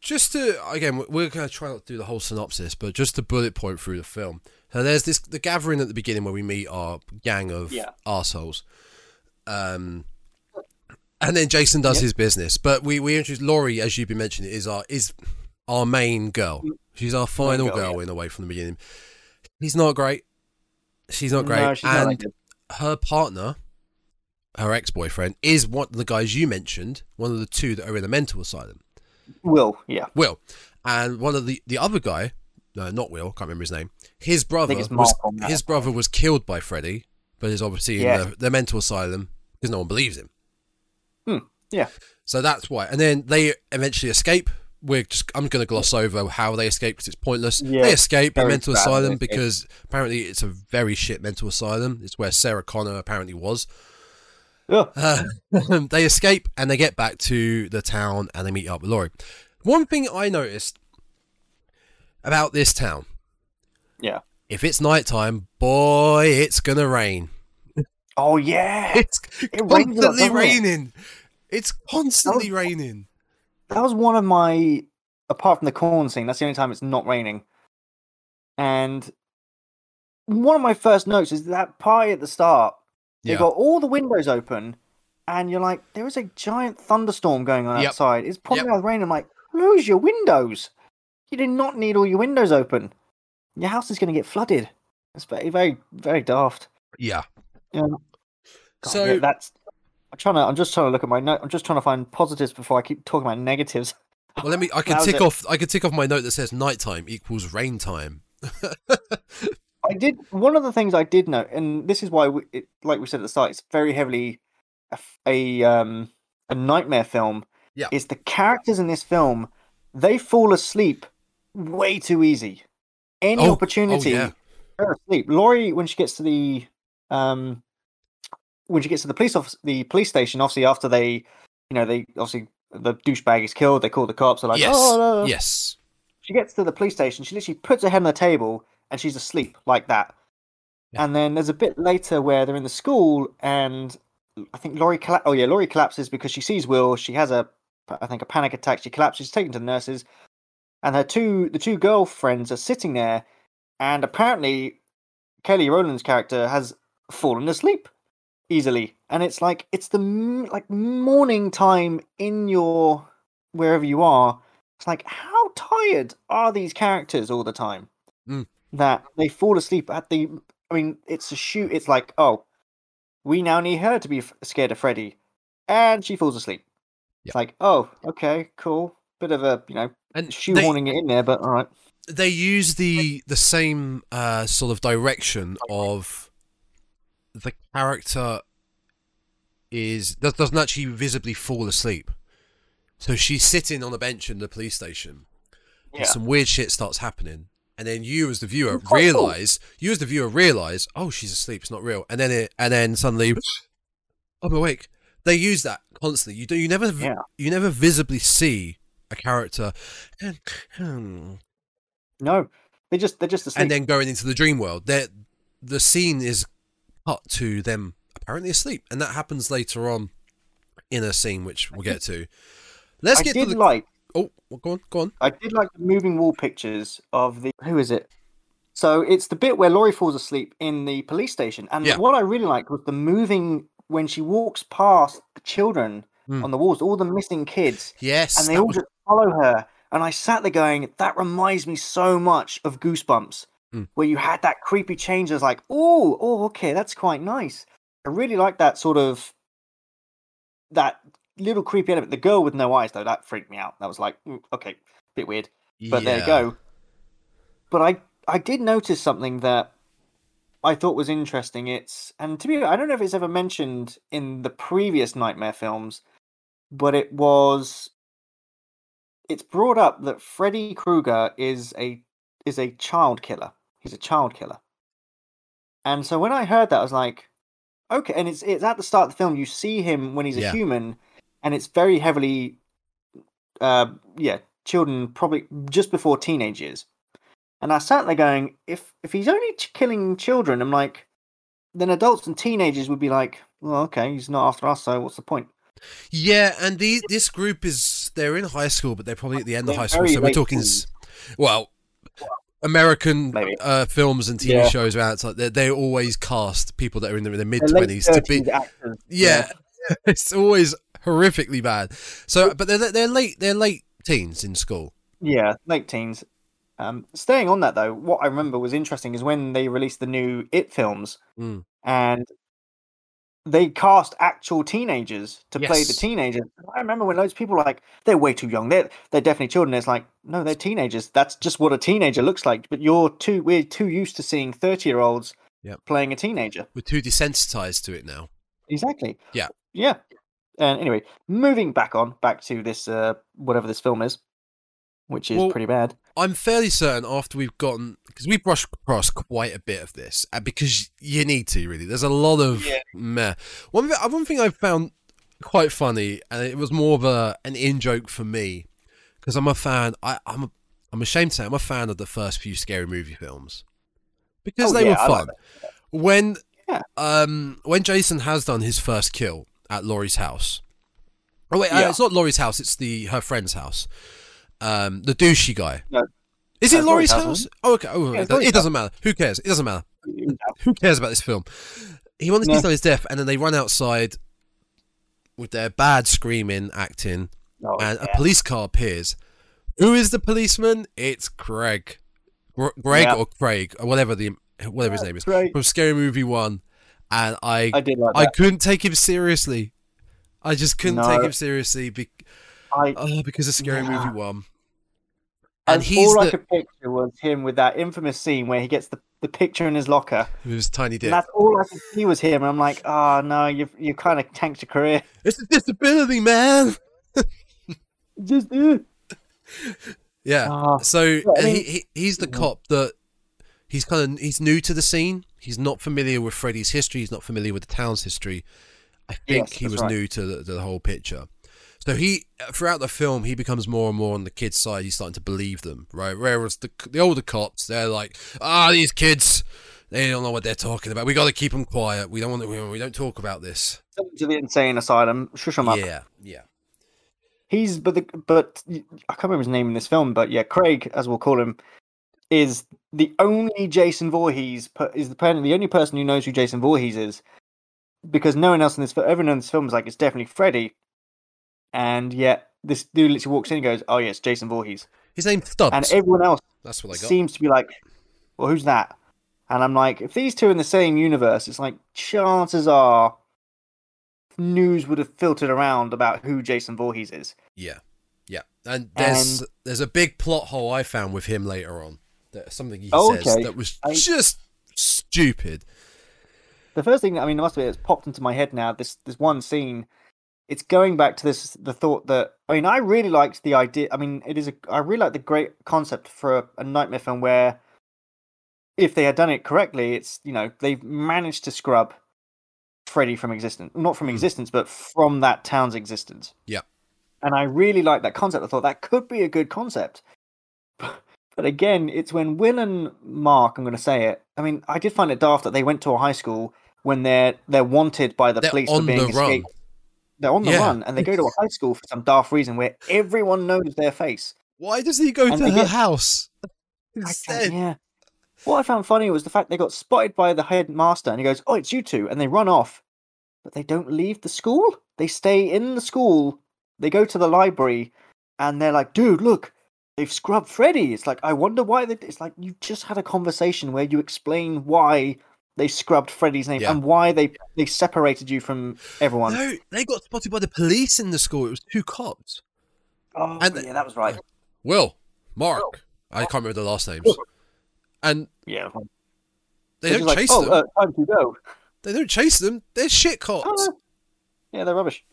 S2: Just to again, we're going to try not to do the whole synopsis, but just to bullet point through the film. So there's this the gathering at the beginning where we meet our gang of
S3: Yeah.
S2: arseholes. Um, and then Jason does
S3: Yep.
S2: his business, but we we introduce Laurie, as you've been mentioning, is our is our main girl. She's our final
S3: girl,
S2: girl in a way from the beginning. He's not great. She's not great,
S3: No, she's
S2: and
S3: that good.
S2: her partner, her ex boyfriend, is one of the guys you mentioned. One of the two that are in a mental asylum.
S3: Will, yeah.
S2: Will, and one of the the other guy, no, not Will, can't remember his name. His brother was his brother was killed by Freddy, but is obviously in the, the mental asylum because no one believes him.
S3: Hmm, yeah.
S2: So that's why, and then they eventually escape. We're just I'm going to gloss over how they escape because it's pointless.
S3: Yeah,
S2: they escape a mental asylum
S3: escape.
S2: because apparently it's a very shit mental asylum. It's where Sarah Connor apparently was.
S3: Ugh.
S2: Uh, [laughs] they escape and they get back to the town and they meet up with Laurie. One thing I noticed about this town,
S3: Yeah.
S2: if it's nighttime, boy, it's gonna rain.
S3: Oh yeah. [laughs]
S2: It's
S3: It rains a lot,
S2: constantly
S3: doesn't it?
S2: raining. It's constantly raining.
S3: That was one of my apart from the corn scene, that's the only time it's not raining. And one of my first notes is that party at the start.
S2: Yeah.
S3: got all the windows open, and you're like, there is a giant thunderstorm going on
S2: Yep.
S3: outside. It's pouring
S2: Yep.
S3: out with rain. I'm like, close your windows. You do not need all your windows open. Your house is going to get flooded. It's very, very, very daft.
S2: Yeah.
S3: Yeah. God,
S2: So-
S3: yeah, that's. I'm trying to. I'm just trying to look at my note. I'm just trying to find positives before I keep talking about negatives. [laughs]
S2: Well, let me. I can tick
S3: it?
S2: off. I can tick off my note that says nighttime equals rain time. [laughs]
S3: I did one of the things I did note, and this is why, we, it, like we said at the start, it's very heavily a, a um a nightmare film.
S2: Yeah.
S3: is the characters in this film they fall asleep way too easy. Any
S2: Oh, oh,
S3: opportunity,
S2: yeah.
S3: they're asleep. Laurie, when she gets to the um when she gets to the police office, the police station, obviously after they, you know, they obviously the douchebag is killed. They call the cops. They're like,
S2: yes.
S3: oh, no."
S2: Yes.
S3: she gets to the police station. She literally puts her head on the table and she's asleep like that.
S2: Yeah.
S3: And then there's a bit later where they're in the school and I think Laurie colla- oh yeah, Laurie collapses because she sees Will. She has a I think a panic attack. She collapses. She's taken to the nurses, and her two the two girlfriends are sitting there, and apparently Kelly Rowland's character has fallen asleep easily, and it's like it's the m- like morning time in your wherever you are. It's like how tired are these characters all the time
S2: Mm.
S3: That they fall asleep at the. I mean, it's a shoot. It's like oh, we now need her to be f- scared of Freddy, and she falls asleep.
S2: Yeah.
S3: It's like oh, okay, cool. Bit of a you know
S2: And
S3: shoehorning it in there, but all right.
S2: they use the the same uh, sort of direction of the character is does- doesn't actually visibly fall asleep. So she's sitting on a bench in the police station. and
S3: Yeah.
S2: Some weird shit starts happening, and then you as the viewer
S3: It's quite cool.
S2: realize you as the viewer realize, oh, she's asleep. It's not real. And then it and then suddenly, I'm awake. They use that constantly. You do. You never.
S3: Yeah.
S2: You never visibly see a character. Hmm,
S3: No, they just they're just asleep.
S2: and then going into the dream world. There, the scene is cut to them apparently asleep, and that happens later on in a scene which we'll get to. Let's
S3: I
S2: get
S3: did
S2: to the.
S3: like
S2: oh, well, go on, go on.
S3: I did like the moving wall pictures of the who is it? So it's the bit where Lori falls asleep in the police station, and
S2: Yeah.
S3: what I really liked was the moving when she walks past the children
S2: Mm.
S3: on the walls, all the missing kids,
S2: Yes,
S3: and they all
S2: was-
S3: just follow her. And I sat there going, that reminds me so much of Goosebumps,
S2: Mm.
S3: where you had that creepy change. I was like, oh, oh, okay, that's quite nice. I really like that sort of that little creepy element. The girl with no eyes, though, that freaked me out. That was like, mm, okay, bit weird but there you go. But I I did notice something that I thought was interesting. It's and to me, I don't know if it's ever mentioned in the previous Nightmare films, but it was. It's brought up that Freddy Krueger is a is a child killer. He's a child killer. And so when I heard that, I was like, okay. And it's it's at the start of the film. You see him when he's a human, and it's very heavily, uh, yeah, children probably just before teenage years. And I sat there going, if if he's only ch- killing children, I'm like, then adults and teenagers would be like, well, okay, he's not after us, so what's the point?
S2: Yeah, and the, this group is they're in high school, but they're probably at the end of
S3: They're
S2: high school. So we're talking, s- well, American uh, films and TV
S3: Yeah.
S2: shows around. It's like they they always cast people that are in their, their mid twenties to be.
S3: 30s actors.
S2: Yeah, [laughs] it's always horrifically bad. So, but they're they're late they're late teens in school.
S3: Yeah, late teens. Um, staying on that though, what I remember was interesting is when they released the new It films,
S2: Mm.
S3: and they cast actual teenagers to play the teenagers. I remember when loads of people were like, "They're way too young. They're they're definitely children." It's like, no, they're teenagers. That's just what a teenager looks like. But you're too we're too used to seeing thirty year olds
S2: Yep.
S3: playing a teenager.
S2: We're too desensitized to it now.
S3: Exactly.
S2: Yeah.
S3: Yeah. And anyway, moving back on back to this uh whatever this film is, which is
S2: Well,
S3: pretty bad.
S2: I'm fairly certain after we've gotten because we brushed across quite a bit of this, because you need to really. There's a lot of
S3: Yeah.
S2: meh. One one thing I found quite funny, and it was more of a an in joke for me, because I'm a fan. I, I'm a, I'm ashamed to say I'm a fan of the first few scary movie films because
S3: Oh,
S2: they
S3: yeah,
S2: were
S3: I like
S2: fun. when
S3: Yeah.
S2: um when Jason has done his first kill at Lori's house. Oh wait, uh, it's not Lori's house. It's the her friend's house. Um, the douchey guy.
S3: No.
S2: Is
S3: Uh,
S2: it
S3: it's Lori's house?
S2: Oh, okay. Oh,
S3: Yeah,
S2: it, it doesn't matter. Who cares? It doesn't matter. Who cares about this film? He wants
S3: No.
S2: to know his death, and then they run outside with their bad screaming, acting,
S3: Oh,
S2: and
S3: yeah.
S2: a police car appears. Who is the policeman? It's Craig, Gr- Greg
S3: Yeah.
S2: or Craig or whatever the whatever his name is
S3: Craig.
S2: from Scary Movie One, and I
S3: I did like
S2: I couldn't take him seriously. I just couldn't
S3: No.
S2: take him seriously be-
S3: I,
S2: oh, because of Scary
S3: Yeah.
S2: Movie One.
S3: and
S2: And he's
S3: all I could picture was him with that infamous scene where he gets the, the picture in his locker.
S2: with his tiny dick.
S3: And that's all I could see was him. And I'm like, oh no, you've you kind of tanked your career.
S2: It's a disability, man. [laughs]
S3: Just uh,
S2: Yeah.
S3: Ah,
S2: So
S3: I mean-
S2: he, he he's the cop that he's kind of he's new to the scene. He's not familiar with Freddy's history. He's not familiar with the town's history. I think
S3: Yes,
S2: he was
S3: right.
S2: new to the, the whole picture. So he throughout the film he becomes more and more on the kids' side. He's starting to believe them, right? Whereas the the older cops they're like, ah, these kids, they don't know what they're talking about. We got to keep them quiet. We don't want to, we- don't talk about this.
S3: to the insane asylum. Shush him up.
S2: Yeah, yeah.
S3: He's but the but I can't remember his name in this film, but yeah, Craig, as we'll call him, is the only Jason Voorhees is the the only person who knows who Jason Voorhees is, because no one else in this everyone in this film is like it's definitely Freddy, and yet this dude literally walks in and goes, "Oh yes, Jason Voorhees,"
S2: His name's Stubbs.
S3: and everyone else
S2: That's what I got.
S3: seems to be like, "Well, who's that?" And I'm like, if these two are in the same universe, it's like chances are news would have filtered around about who Jason Voorhees is.
S2: Yeah, yeah, and there's there's a big plot hole I found with him later on. That something he
S3: Oh,
S2: says
S3: okay.
S2: that was
S3: I-
S2: just stupid.
S3: The first thing, I mean, it must be it's popped into my head now. This this one scene, it's going back to this the thought that I mean, I really liked the idea. I mean, it is a I really like the great concept for a, a nightmare film where, if they had done it correctly, it's you know they've managed to scrub Freddy from existence, not from
S2: Hmm.
S3: existence, but from that town's existence.
S2: Yeah.
S3: and I really like that concept. I thought that could be a good concept. But again, it's when Will and Mark, I'm going to say it. I mean, I did find it daft that they went to a high school when they're they're wanted by the
S2: They're
S3: police for being
S2: the run.
S3: escaped. They're on the
S2: Yeah.
S3: run, and they go to a high school for some daft reason where everyone knows their face.
S2: Why does he go
S3: And
S2: to her
S3: get-
S2: house instead?
S3: yeah. What I found funny was the fact they got spotted by the headmaster, and he goes, "Oh, it's you two," and they run off, but they don't leave the school. They stay in the school. They go to the library, and they're like, "Dude, look, they've scrubbed Freddy." It's like, I wonder why. They... It's like you just had a conversation where you explain why they scrubbed Freddy's name
S2: Yeah.
S3: and why they they separated you from everyone.
S2: No, they got spotted by the police in the school. It was two cops.
S3: Oh,
S2: And-
S3: yeah, that was right.
S2: Will, Mark. I can't remember the last names. And
S3: Yeah,
S2: they don't
S3: like,
S2: chase
S3: oh,
S2: them.
S3: uh, time to go.
S2: They don't chase them. They're shit cops.
S3: Oh, yeah, they're rubbish.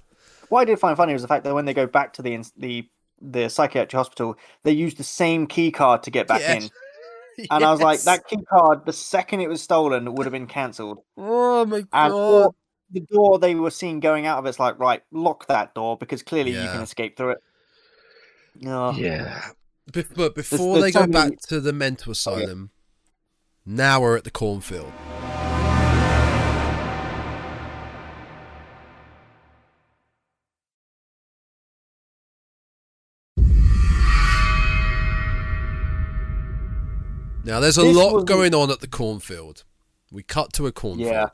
S3: What I did find funny was the fact that when they go back to the the the psychiatric hospital, they used the same key card to get back
S2: Yes.
S3: in, [laughs] and I was like, that key card, the second it was stolen, would have been cancelled.
S2: Oh my
S3: And
S2: god.
S3: the door they were seen going out of, it's like, right, lock that door because clearly you can escape through it. No,
S2: Yeah. Be- but before
S3: there's
S2: they
S3: so
S2: go
S3: many-
S2: back to the mental oh, asylum, now we're at the cornfield. Now there's a
S3: This
S2: lot going on at the cornfield. We cut to a cornfield.
S3: Yeah.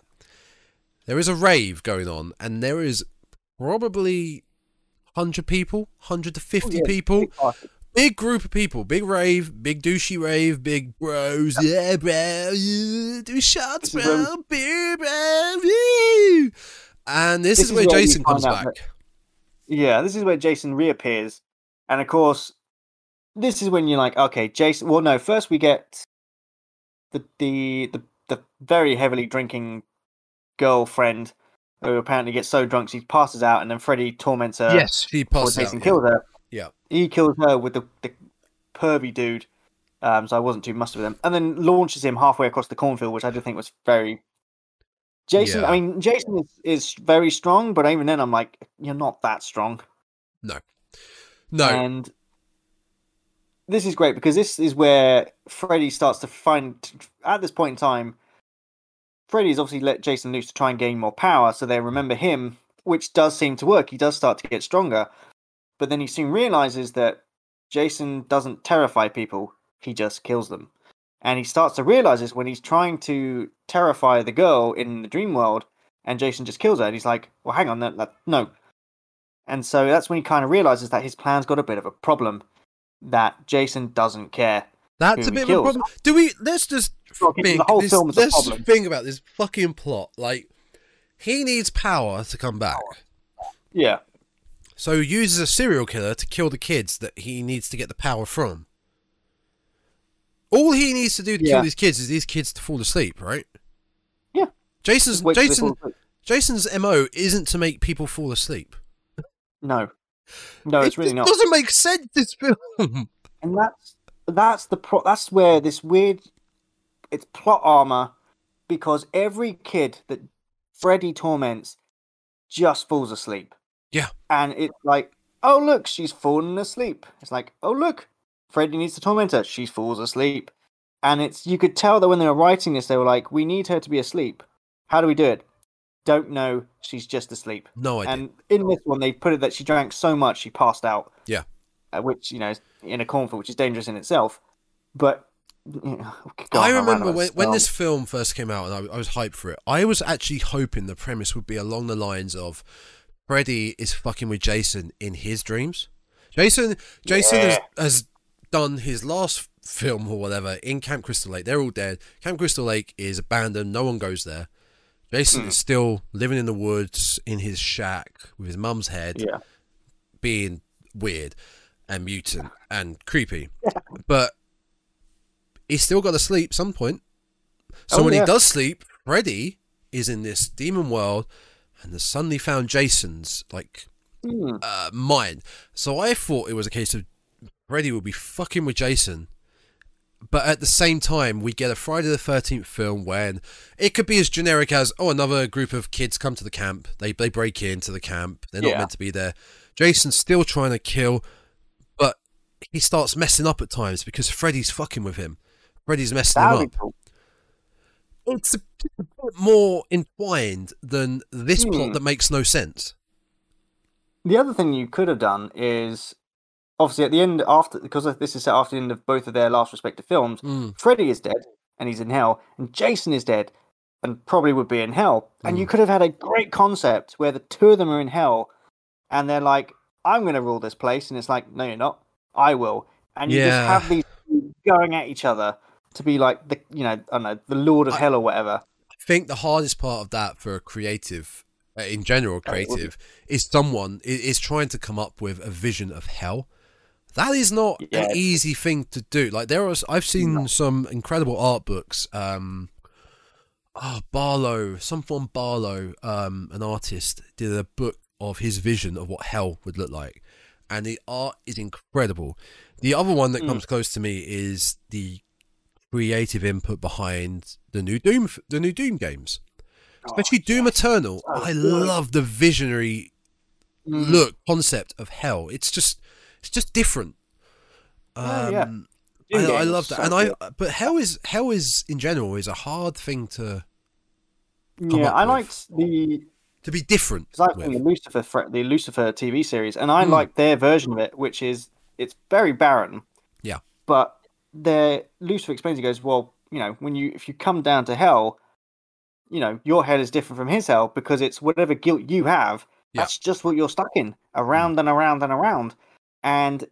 S2: There is a rave going on, and there is probably 100 people, 100 to 50
S3: Oh, yeah,
S2: people
S3: big
S2: big group of people, big rave, big douchey rave, big bros, yeah, bro, yeah, do shots,
S3: This is where
S2: bro, beer, bro, woo. And this,
S3: This
S2: is
S3: is
S2: where
S3: where
S2: Jason comes back.
S3: Yeah, this is where Jason reappears, and of course, this is when you're like, okay, Jason. Well, no, first we get the the the, the very heavily drinking girlfriend who apparently gets so drunk she passes out, and then Freddy torments her.
S2: yes, he
S3: before
S2: passes
S3: Jason
S2: out.
S3: kills her.
S2: Yeah.
S3: he kills her with the, the pervy dude. Um, so I wasn't too mussed with him, and then launches him halfway across the cornfield, which I did think was very. Jason,
S2: Yeah.
S3: I mean, Jason is, is very strong, but even then, I'm like, you're not that strong.
S2: No, no,
S3: And this is great because this is where Freddy starts to find. At this point in time, Freddy's obviously let Jason loose to try and gain more power, so they remember him, which does seem to work. He does start to get stronger, but then he soon realizes that Jason doesn't terrify people; he just kills them. And he starts to realize this when he's trying to terrify the girl in the dream world, and Jason just kills her. And he's like, "Well, hang on, that, that no." And so that's when he kind of realizes that his plan's got a bit of a problem. That Jason doesn't care.
S2: that's a bit of a problem. Do we? Let's just think.
S3: the whole
S2: this-
S3: film is a
S2: let's think about this fucking plot. Like, he needs power to come back.
S3: Yeah,
S2: So he uses a serial killer to kill the kids that he needs to get the power from. All he needs to do to
S3: Yeah.
S2: kill these kids is these kids to fall asleep, right?
S3: Yeah.
S2: Jason's
S3: Wait till they
S2: Jason. Jason's MO isn't to make people fall asleep.
S3: no, no, it's
S2: it
S3: really
S2: just
S3: not.
S2: doesn't make sense this film.
S3: and that's that's the pro- that's where this weird it's plot armor because every kid that Freddy torments just falls asleep.
S2: Yeah.
S3: And it's like, oh look, she's fallen asleep. It's like, oh look, Freddy needs to torment her. She falls asleep. And it's you could tell that when they were writing this, they were like, we need her to be asleep. How do we do it? Don't know. She's just asleep.
S2: no idea.
S3: And in this one, they put it that she drank so much she passed out.
S2: Yeah.
S3: Uh, which you know, is in a cornfield, which is dangerous in itself. But you know, [laughs] we
S2: I
S3: on a rant
S2: remember when,
S3: this
S2: when
S3: film.
S2: this film first came out and I, I was hyped for it. I was actually hoping the premise would be along the lines of Freddy is fucking with Jason in his dreams. Jason Jason has, has done his last film or whatever in Camp Crystal Lake. They're all dead. Camp Crystal Lake is abandoned. No one goes there. Jason
S3: Hmm.
S2: is still living in the woods in his shack with his mum's head
S3: Yeah.
S2: being weird and mutant [laughs] and creepy. but he's still got to sleep some point. So
S3: Oh,
S2: when
S3: yeah.
S2: he does sleep, Freddy is in this demon world and has suddenly found Jason's like
S3: Hmm.
S2: uh, mind. So I thought it was a case of Freddy would be fucking with Jason. But at the same time, we get a Friday the Thirteenth film when it could be as generic as oh, another group of kids come to the camp. They they break into the camp. They're not
S3: Yeah.
S2: meant to be there. Jason's still trying to kill, but he starts messing up at times because Freddy's fucking with him. Freddy's messing him
S3: That'd
S2: up
S3: cool.
S2: it's a bit more entwined than this plot
S3: Hmm.
S2: that makes no sense.
S3: the other thing you could have done is obviously at the end after because this is set after the end of both of their last respective films.
S2: Mm.
S3: Freddy is dead and he's in hell, and Jason is dead and probably would be in hell. And you
S2: Mm.
S3: could have had a great concept where the two of them are in hell, and they're like, "I'm going to rule this place," and it's like, "No, you're not. I will." And you
S2: Yeah.
S3: just have these going at each other to be like the you know I don't know the Lord of
S2: I-
S3: Hell or whatever.
S2: I think the hardest part of that for a creative, uh, in general,
S3: it would be.
S2: creative, is someone is trying to come up with a vision of hell. That is not
S3: Yeah.
S2: an easy thing to do. Like there was, I've seen
S3: No.
S2: some incredible art books. Um, oh, Barlowe, someone Barlowe, um, an artist, did a book of his vision of what hell would look like, and the art is incredible. The other one that
S3: Mm.
S2: comes close to me is the creative input behind the new Doom, the new Doom games, especially Doom Eternal.
S3: Oh,
S2: I love the visionary
S3: Mm.
S2: look concept of hell. It's just, it's just different.
S3: Yeah, yeah.
S2: Um, I, I
S3: games,
S2: love that,
S3: so
S2: and I.
S3: good.
S2: But hell is hell is in general is a hard thing to
S3: yeah, I
S2: with.
S3: liked the
S2: to be different.
S3: because I've seen the Lucifer the Lucifer TV series, and I
S2: Mm.
S3: like their version of it, which is it's very barren.
S2: Yeah.
S3: But their Lucifer explains he goes, well, you know, when you if you come down to hell, you know, your hell is different from his hell because it's whatever guilt you have.
S2: Yeah.
S3: That's just what you're stuck in, around and around and around. And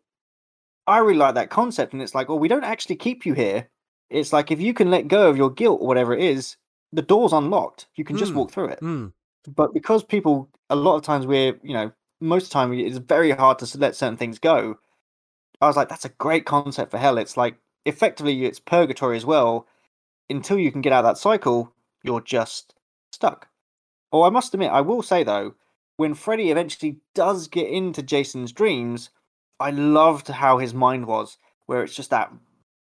S3: I really like that concept. And it's like, well, we don't actually keep you here. It's like if you can let go of your guilt or whatever it is, the door's unlocked. You can just
S2: Mm.
S3: walk through it
S2: Mm,
S3: but because people a lot of times we're you know most of the time it's very hard to let certain things go i was like that's a great concept for hell it's like effectively it's purgatory as well until you can get out of that cycle you're just stuck oh i must admit i will say though when freddy eventually does get into jason's dreams i loved how his mind was where it's just that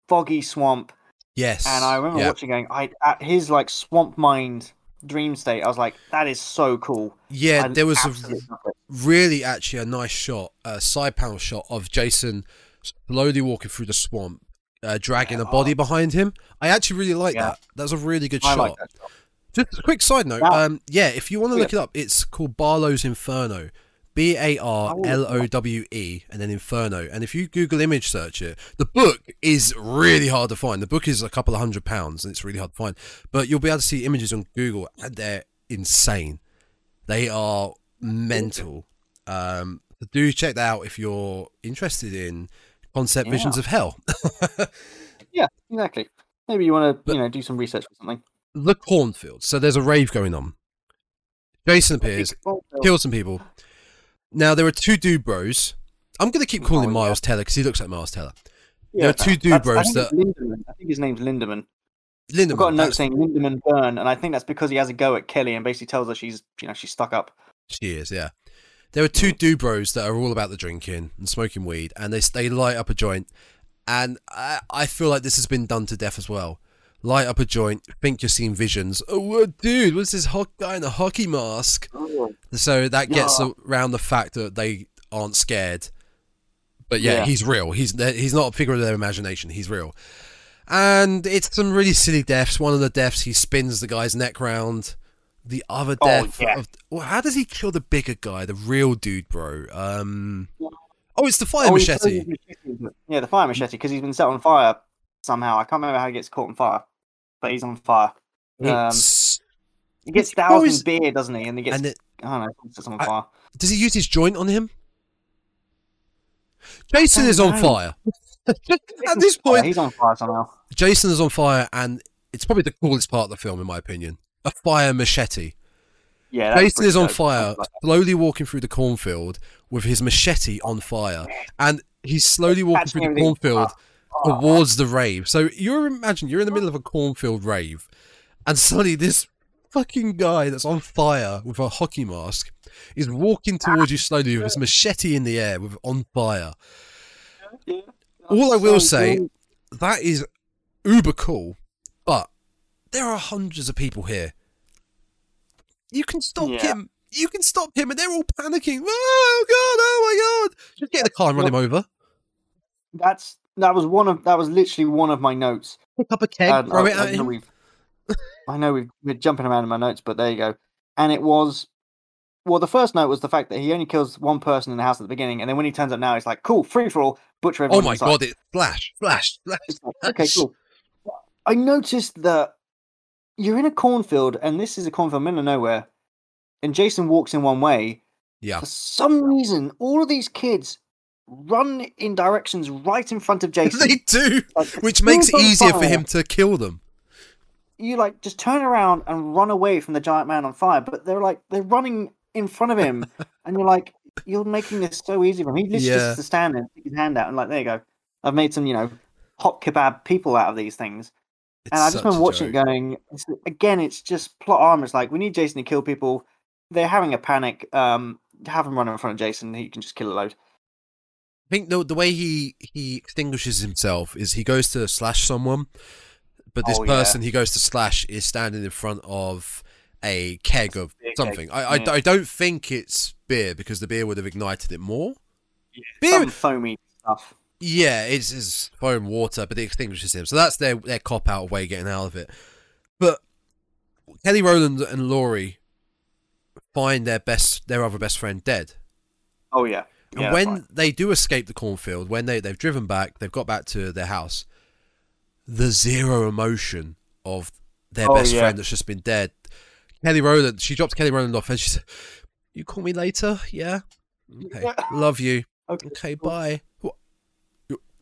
S3: foggy swamp
S2: yes.
S3: and I remember
S2: yeah.
S3: watching going, I at his like swamp mind dream state. I was like, that is so cool.
S2: Yeah,
S3: I
S2: there was a
S3: absolutely love it.
S2: really actually a nice shot, a side panel shot of Jason slowly walking through the swamp, uh, dragging a body
S3: oh.
S2: behind him. I actually really like
S3: Yeah.
S2: that. That's a really good shot.
S3: like shot.
S2: Just a quick side note.
S3: Now-
S2: um, yeah, if you want to
S3: Yeah.
S2: look it up, it's called Barlowe's Inferno. B A R L O W E and then Inferno. And if you Google image search it, the book is really hard to find. The book is a couple of hundred pounds and it's really hard to find. But you'll be able to see images on Google and they're insane. They are mental. Um, do check that out if you're interested in concept visions of hell. [laughs]
S3: Yeah, exactly. Maybe you want to, you know, do some research or something.
S2: the cornfield. So there's a rave going on. Jason appears, kill some people. [laughs] Now there are two dude bros. I'm gonna keep calling
S3: Oh, yeah.
S2: Miles Teller because he looks like Miles Teller.
S3: Yeah,
S2: there are two dude bros that-
S3: Linderman. I think his name's Linderman. Linderman.
S2: I've
S3: got a note saying Linderman Byrne, and I think that's because he has a go at Kelly and basically tells her she's, you know, she's stuck up.
S2: She is, yeah. There are two mm. dude bros that are all about the drinking and smoking weed, and they they light up a joint, and I, I feel like this has been done to death as well. Light up a joint, think you're seeing visions. Oh, what, dude, what's this hot guy in a hockey mask? So that gets
S3: Yeah.
S2: around the fact that they aren't scared. But yeah,
S3: Yeah.
S2: he's real. He's he's not a figure of their imagination. He's real. And it's some really silly deaths. One of the deaths, he spins the guy's neck round. The other
S3: Oh,
S2: death,
S3: yeah.
S2: of, well, how does he kill the bigger guy, the real dude, bro? Um, oh, it's the fire
S3: Oh,
S2: machete.
S3: machete. Yeah, the fire machete because he's been set on fire somehow. I can't remember how he gets caught on fire, but he's on fire. Um, He gets
S2: boys-
S3: in beer, doesn't he? And he gets,
S2: and it,
S3: I don't know, sets on
S2: I-
S3: fire.
S2: does he use his joint on him? Jason is on
S3: know.
S2: fire. [laughs] At this point,
S3: he's on fire somehow.
S2: Jason is on fire, and it's probably the coolest part of the film, in my opinion. A fire machete.
S3: Yeah,
S2: Jason is on
S3: dope.
S2: fire, slowly walking through the cornfield with his machete on fire, and he's slowly walking
S3: catching
S2: through the cornfield
S3: Oh.
S2: towards the rave. So you imagine you're in the middle of a cornfield rave, and suddenly this fucking guy that's on fire with a hockey mask is walking towards you slowly with his machete in the air with on fire. All I will say, that is uber cool, but there are hundreds of people here. You can stop
S3: Yeah.
S2: him. You can stop him, and they're all panicking. Oh god! Oh my god! Just get in the car and run him over.
S3: that's that was one of that was literally one of my notes.
S2: Pick up a keg,
S3: And
S2: throw
S3: I,
S2: it
S3: I
S2: at
S3: know
S2: him.
S3: we've, I know we've, we're jumping around in my notes, but there you go. And it was well, the first note was the fact that he only kills one person in the house at the beginning, and then when he turns up now, it's like, cool, free for all, butcher everyone."
S2: Oh my
S3: inside.
S2: god! It flash, flash, flash.
S3: Like, okay, cool. I noticed that you're in a cornfield, and this is a cornfield middle of nowhere, and Jason walks in one way.
S2: Yeah,
S3: For some reason, all of these kids run in directions right in front of [laughs] Jason.
S2: they do,
S3: Like,
S2: which makes it
S3: soon as on
S2: easier for him to kill them.
S3: You like just turn around and run away from the giant man on fire, but they're like they're running in front of him, [laughs] and you're like, you're making this so easy for him. He literally
S2: Yeah.
S3: just to stand there, and stick his hand out, and like, there you go. I've made some, you know, hot kebab people out of these things.
S2: It's
S3: And I just been watching it going, again, it's just plot armor. It's like, we need Jason to kill people. They're having a panic. Um, have him run in front of Jason. He can just kill a load.
S2: I think the the way he he extinguishes himself is he goes to slash someone, but this
S3: Oh, yeah.
S2: person he goes to slash is standing in front of a keg of
S3: Beer keg,
S2: something. I, I,
S3: yeah.
S2: I don't think it's beer because the beer would have ignited it more. Beer,
S3: Some foamy stuff.
S2: yeah, it's, it's foam water, but it extinguishes him. So that's their their cop out way getting out of it. But Kelly Rowland and Lori find their best their other best friend dead.
S3: Oh, yeah.
S2: And
S3: yeah
S2: when they do escape the cornfield, when they, they've driven back, they've got back to their house, the zero emotion of their
S3: Oh,
S2: best
S3: yeah.
S2: friend that's just been dead. Kelly Rowland, she drops Kelly Rowland off and she said, You call me later? Yeah? Okay.
S3: Yeah.
S2: Love you.
S3: Okay,
S2: Okay,
S3: cool.
S2: bye.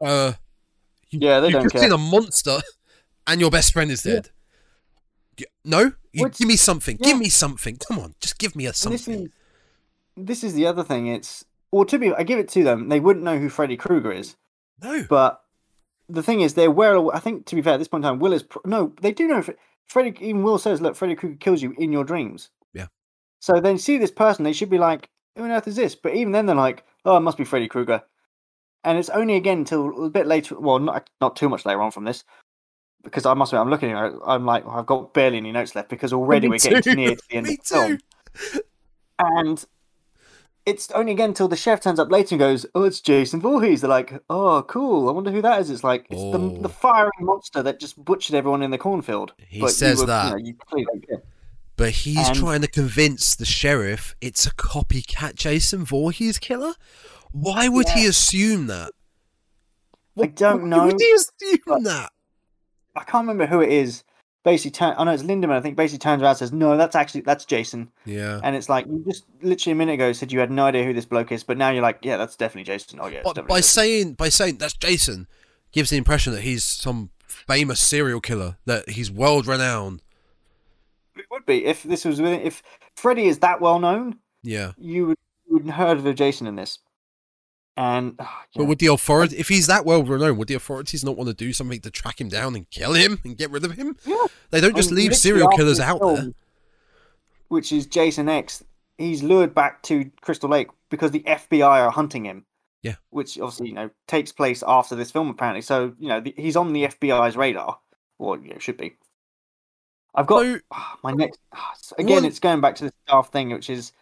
S2: Uh, you,
S3: Yeah, they don't care.
S2: seen a monster and your best friend is dead. Y- No? You,
S3: Which-
S2: give me something.
S3: yeah.
S2: Give me something. Come on, just give me a something.
S3: this is this is the other thing. It's well, to be I give it to them. They wouldn't know who Freddy Krueger is,
S2: No.
S3: but the thing is, they're well. I think to be fair, at this point in time, Will is pr- no. They do know. Fre- Freddy even Will says, "Look, Freddy Krueger kills you in your dreams."
S2: Yeah.
S3: So then see this person, they should be like, "Who on earth is this?" But even then, they're like, "Oh, it must be Freddy Krueger." And it's only again until a bit later. Well, not not too much later on from this. Because I must admit, I'm looking at it, I'm like, I've got barely any notes left because already
S2: Me
S3: we're getting
S2: too.
S3: near to the end [laughs]
S2: Me
S3: of the film. And it's only again until the chef turns up later and goes, "Oh, it's Jason Voorhees." They're like, "Oh, cool. I wonder who that is." It's like it's
S2: Oh.
S3: the the oh. fiery monster that just butchered everyone in the cornfield.
S2: He
S3: But
S2: says
S3: were-
S2: that.
S3: You, know, you clearly don't care.
S2: But he's
S3: And-
S2: trying to convince the sheriff it's a copycat Jason Voorhees killer. Why would he assume that?
S3: I don't know.
S2: Why would he assume that?
S3: I can't remember who it is. Basically, turn, I know it's Linderman. I think basically turns around and says, "No, that's actually that's Jason."
S2: Yeah.
S3: And it's like you just literally a minute ago said you had no idea who this bloke is, but now you're like, "Yeah, that's definitely Jason." Oh yeah,
S2: But by
S3: Jason.
S2: saying by saying that's Jason, gives the impression that he's some famous serial killer, that he's world renowned.
S3: it would be if this was if Freddy is that well known,
S2: Yeah.
S3: you would you would heard of Jason in this. And ah,
S2: But would the authority, if he's that well renowned, would the authorities not want to do something to track him down and kill him and get rid of him?
S3: Yeah.
S2: They don't just
S3: And
S2: leave serial killers out
S3: film,
S2: there.
S3: Which is Jason X. He's lured back to Crystal Lake because the FBI are hunting him.
S2: Yeah.
S3: Which obviously, you know, takes place after this film, apparently. So, you know, the, he's on the FBI's radar. Or, you know, should be. I've got ah, my next. ah, Again, it's going back to this daft thing, which is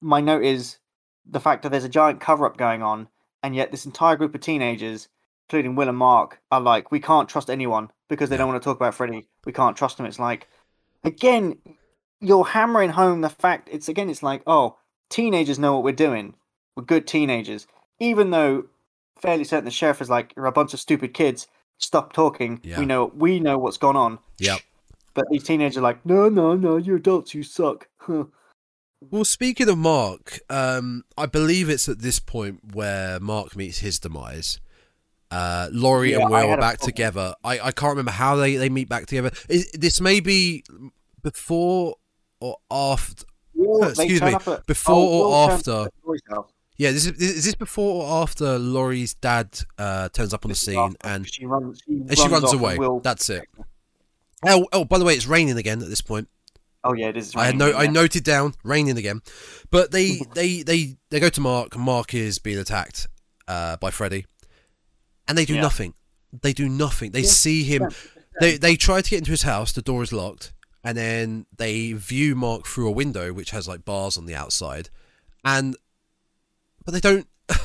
S3: my note is the fact that there's a giant cover up going on, and yet this entire group of teenagers, including Will and Mark, are like, we can't trust anyone because they don't want to talk about Freddy. We can't trust him. It's like, again, you're hammering home the fact. It's again, it's like, oh, teenagers know what we're doing. We're good teenagers, even though fairly certain the sheriff is like, you're a bunch of stupid kids. Stop talking.
S2: Yeah.
S3: We know we know what's gone on.
S2: Yep.
S3: But these teenagers are like, no, no, no, you're adults, you suck. [laughs]
S2: Well, speaking of Mark, um, I believe it's at this point where Mark meets his demise. Uh, Lori
S3: Yeah,
S2: and Will are back together. I, I can't remember how they, they meet back together. Is, this may be before or after.
S3: Will-
S2: Excuse me,
S3: at-
S2: before
S3: oh,
S2: or after?
S3: up at Roy's house.
S2: Yeah, this is, is this before or after Lori's dad uh, turns up on the scene and
S3: she runs, she
S2: and she runs away? That's it. Oh, oh, by the way, it's raining again at this point.
S3: Oh yeah, it is.
S2: I had no,
S3: raining,
S2: I noted down raining again, but they [laughs] they they they go to Mark. Mark is being attacked uh, by Freddy, and they do
S3: Yeah.
S2: nothing. They do nothing. They
S3: Yeah,
S2: see him.
S3: yeah.
S2: They they try to get into his house. The door is locked, and then they view Mark through a window which has like bars on the outside, and but they don't. [laughs]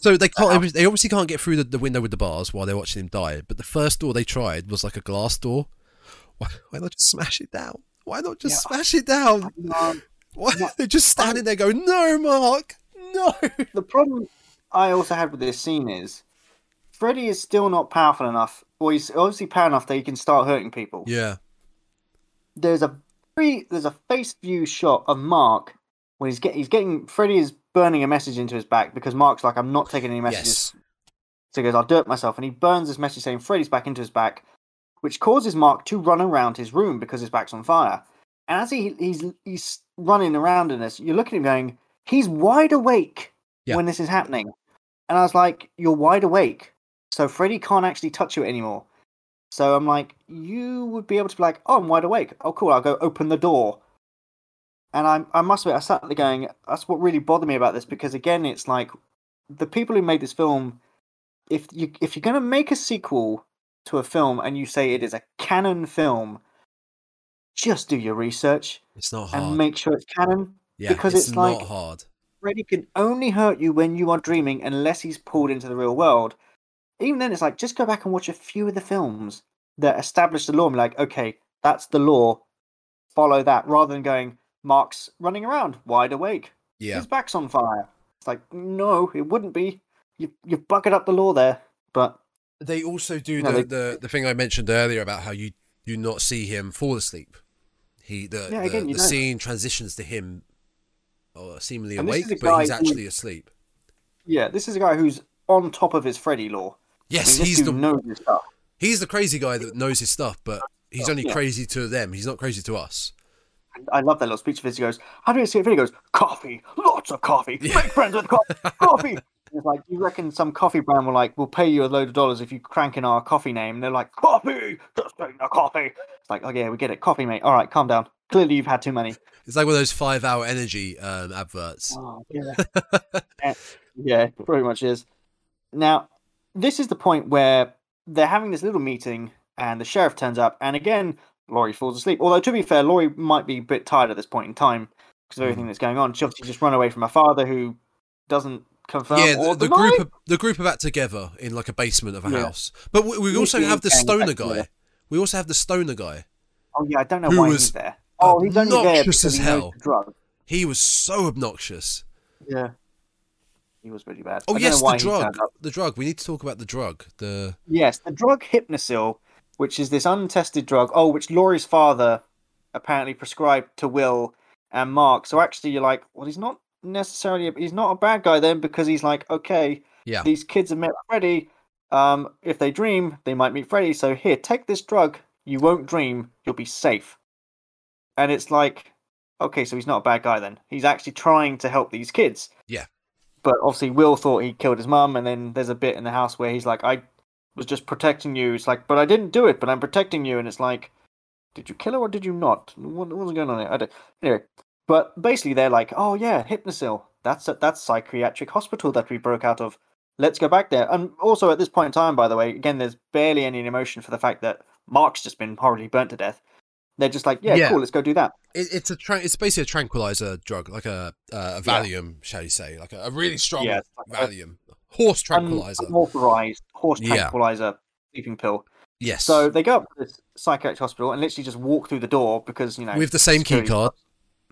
S2: so they can't. They obviously can't get through the, the window with the bars while they're watching him die. But the first door they tried was like a glass door. [laughs] Why, why not just smash it down? Why not just
S3: Yeah.
S2: smash it down?
S3: Um,
S2: Why? [laughs] They're just standing there going, "No, Mark, no."
S3: The problem I also had with this scene is Freddy is still not powerful enough, or he's obviously powerful enough that he can start hurting people.
S2: Yeah,
S3: There's a very, there's a face view shot of Mark when he's get he's getting Freddy is burning a message into his back because Mark's like, I'm not taking any messages.
S2: yes,
S3: So he goes, I'll do it myself. And he burns this message saying Freddy's back into his back, which causes Mark to run around his room because his back's on fire. And as he, he's he's running around in this, you're looking at him going, he's wide awake
S2: Yeah.
S3: when this is happening. And I was like, you're wide awake. So Freddy can't actually touch you anymore. So I'm like, you would be able to be like, oh, I'm wide awake. Oh, cool. I'll go open the door. And I, I must admit, I sat there going, that's what really bothered me about this because again, it's like the people who made this film if you if you're going to make a sequel to a film and you say it is a canon film, just do your research
S2: it's not hard.
S3: and make sure it's canon.
S2: yeah,
S3: because
S2: it's,
S3: it's
S2: not
S3: like-
S2: hard.
S3: Freddy can only hurt you when you are dreaming unless he's pulled into the real world. Even then, it's like just go back and watch a few of the films that establish the lore and be like, okay, that's the lore. Follow that rather than going, Mark's running around wide awake.
S2: Yeah,
S3: His back's on fire. It's like, no, it wouldn't be. You, you've bucketed up the lore there. But
S2: they also do
S3: No,
S2: the,
S3: they-
S2: the the thing I mentioned earlier about how you do not see him fall asleep. He the
S3: Yeah,
S2: the,
S3: again,
S2: the scene transitions to him, uh, seemingly
S3: And
S2: awake, but he's
S3: guy who-
S2: actually asleep.
S3: yeah, this is a guy who's on top of his Freddy lore.
S2: Yes,
S3: I mean,
S2: he's the
S3: knows his stuff.
S2: he's the crazy guy that knows his stuff, but he's only
S3: Yeah.
S2: crazy to them. He's not crazy to us.
S3: I love that little speech of his. He goes, "How do you see it?" He goes, "Coffee, lots of coffee.
S2: Yeah.
S3: Make friends with coffee, coffee." [laughs] It's like do you reckon some coffee brand will like, "We'll pay you a load of dollars if you crank in our coffee name." And they're like, "Coffee, just take the coffee." It's like, "Oh yeah, we get it, coffee, mate. All right, calm down. Clearly, you've had too many."
S2: It's like one of those five-hour energy um, adverts.
S3: Oh, yeah. Eh, [laughs] yeah, pretty much is. Now, this is the point where they're having this little meeting, and the sheriff turns up, and again, Lori falls asleep. Although, to be fair, Lori might be a bit tired at this point in time because of everything that's going on. She obviously just run away from her father, who doesn't confirm
S2: yeah, the, the group are, the group are back together in like a basement of a
S3: Yeah.
S2: house. But we, we also have the stoner guy. We also have the stoner guy.
S3: Oh yeah, I don't know why
S2: was
S3: he's there. Oh, he's only there because
S2: as
S3: he
S2: hell.
S3: the drug.
S2: He was so obnoxious.
S3: Yeah, he was really bad.
S2: Oh yes, the drug. The drug. We need to talk about the drug. The
S3: Yes, the drug Hypnocil, which is this untested drug. Oh, which Lori's father apparently prescribed to Will and Mark. So actually, you're like, well, he's not necessarily. He's not a bad guy then because he's like, okay,
S2: yeah.
S3: these kids have met Freddy. Um, if they dream, they might meet Freddy. So here, take this drug. You won't dream. You'll be safe. And it's like, okay, so he's not a bad guy then. He's actually trying to help these kids.
S2: Yeah.
S3: But obviously, Will thought he killed his mum, and then there's a bit in the house where he's like, I was just protecting you. It's like, but I didn't do it, but I'm protecting you. And it's like, did you kill her or did you not? What, what was going on there? I don't... Anyway, but basically, they're like, oh yeah, Hypnocil. That's a, that's psychiatric hospital that we broke out of. Let's go back there. And also at this point in time, by the way, again, there's barely any emotion for the fact that Mark's just been horribly burnt to death. They're just like, yeah,
S2: Yeah.
S3: cool, let's go do that.
S2: It, it's a tra- it's basically a tranquilizer drug, like a uh, a Valium, shall you say, like a, a really strong
S3: Yeah, like
S2: Valium, horse tranquilizer.
S3: Unauthorized horse
S2: Yeah.
S3: tranquilizer sleeping pill.
S2: yes.
S3: So they go up to this psychiatric hospital and literally just walk through the door because, you know,
S2: with the same key card.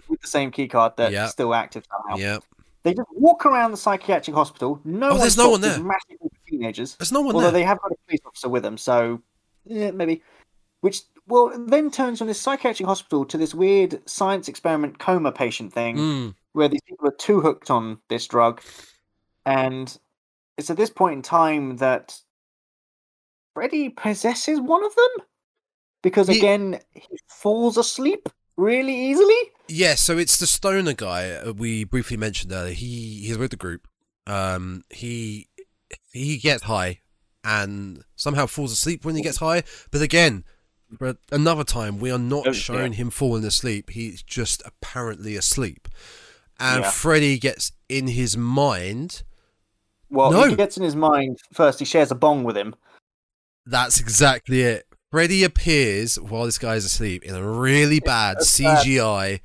S3: With the same key card that's
S2: Yeah.
S3: still active somehow.
S2: Yeah.
S3: They just walk around the psychiatric hospital. No
S2: Oh, there's no one there.
S3: Massive teenagers.
S2: There's no one there.
S3: Although
S2: there.
S3: they have got a police officer with them, so yeah, maybe. Which well then turns from this psychiatric hospital to this weird science experiment coma patient thing,
S2: Mm.
S3: where these people are too hooked on this drug, and it's at this point in time that Freddy possesses one of them, because
S2: He-
S3: again he falls asleep really easily.
S2: Yeah, so it's the stoner guy uh, we briefly mentioned earlier. He he's with the group. Um, he he gets high and somehow falls asleep when he gets high. But again, for another time, we are not
S3: Oh, yeah.
S2: him falling asleep. He's just apparently asleep. And
S3: Yeah.
S2: Freddy gets in his mind.
S3: Well,
S2: No.
S3: he gets in his mind first. He shares a bong with him.
S2: That's exactly it. Freddy appears while this guy's asleep in a really bad
S3: bad.
S2: CGI.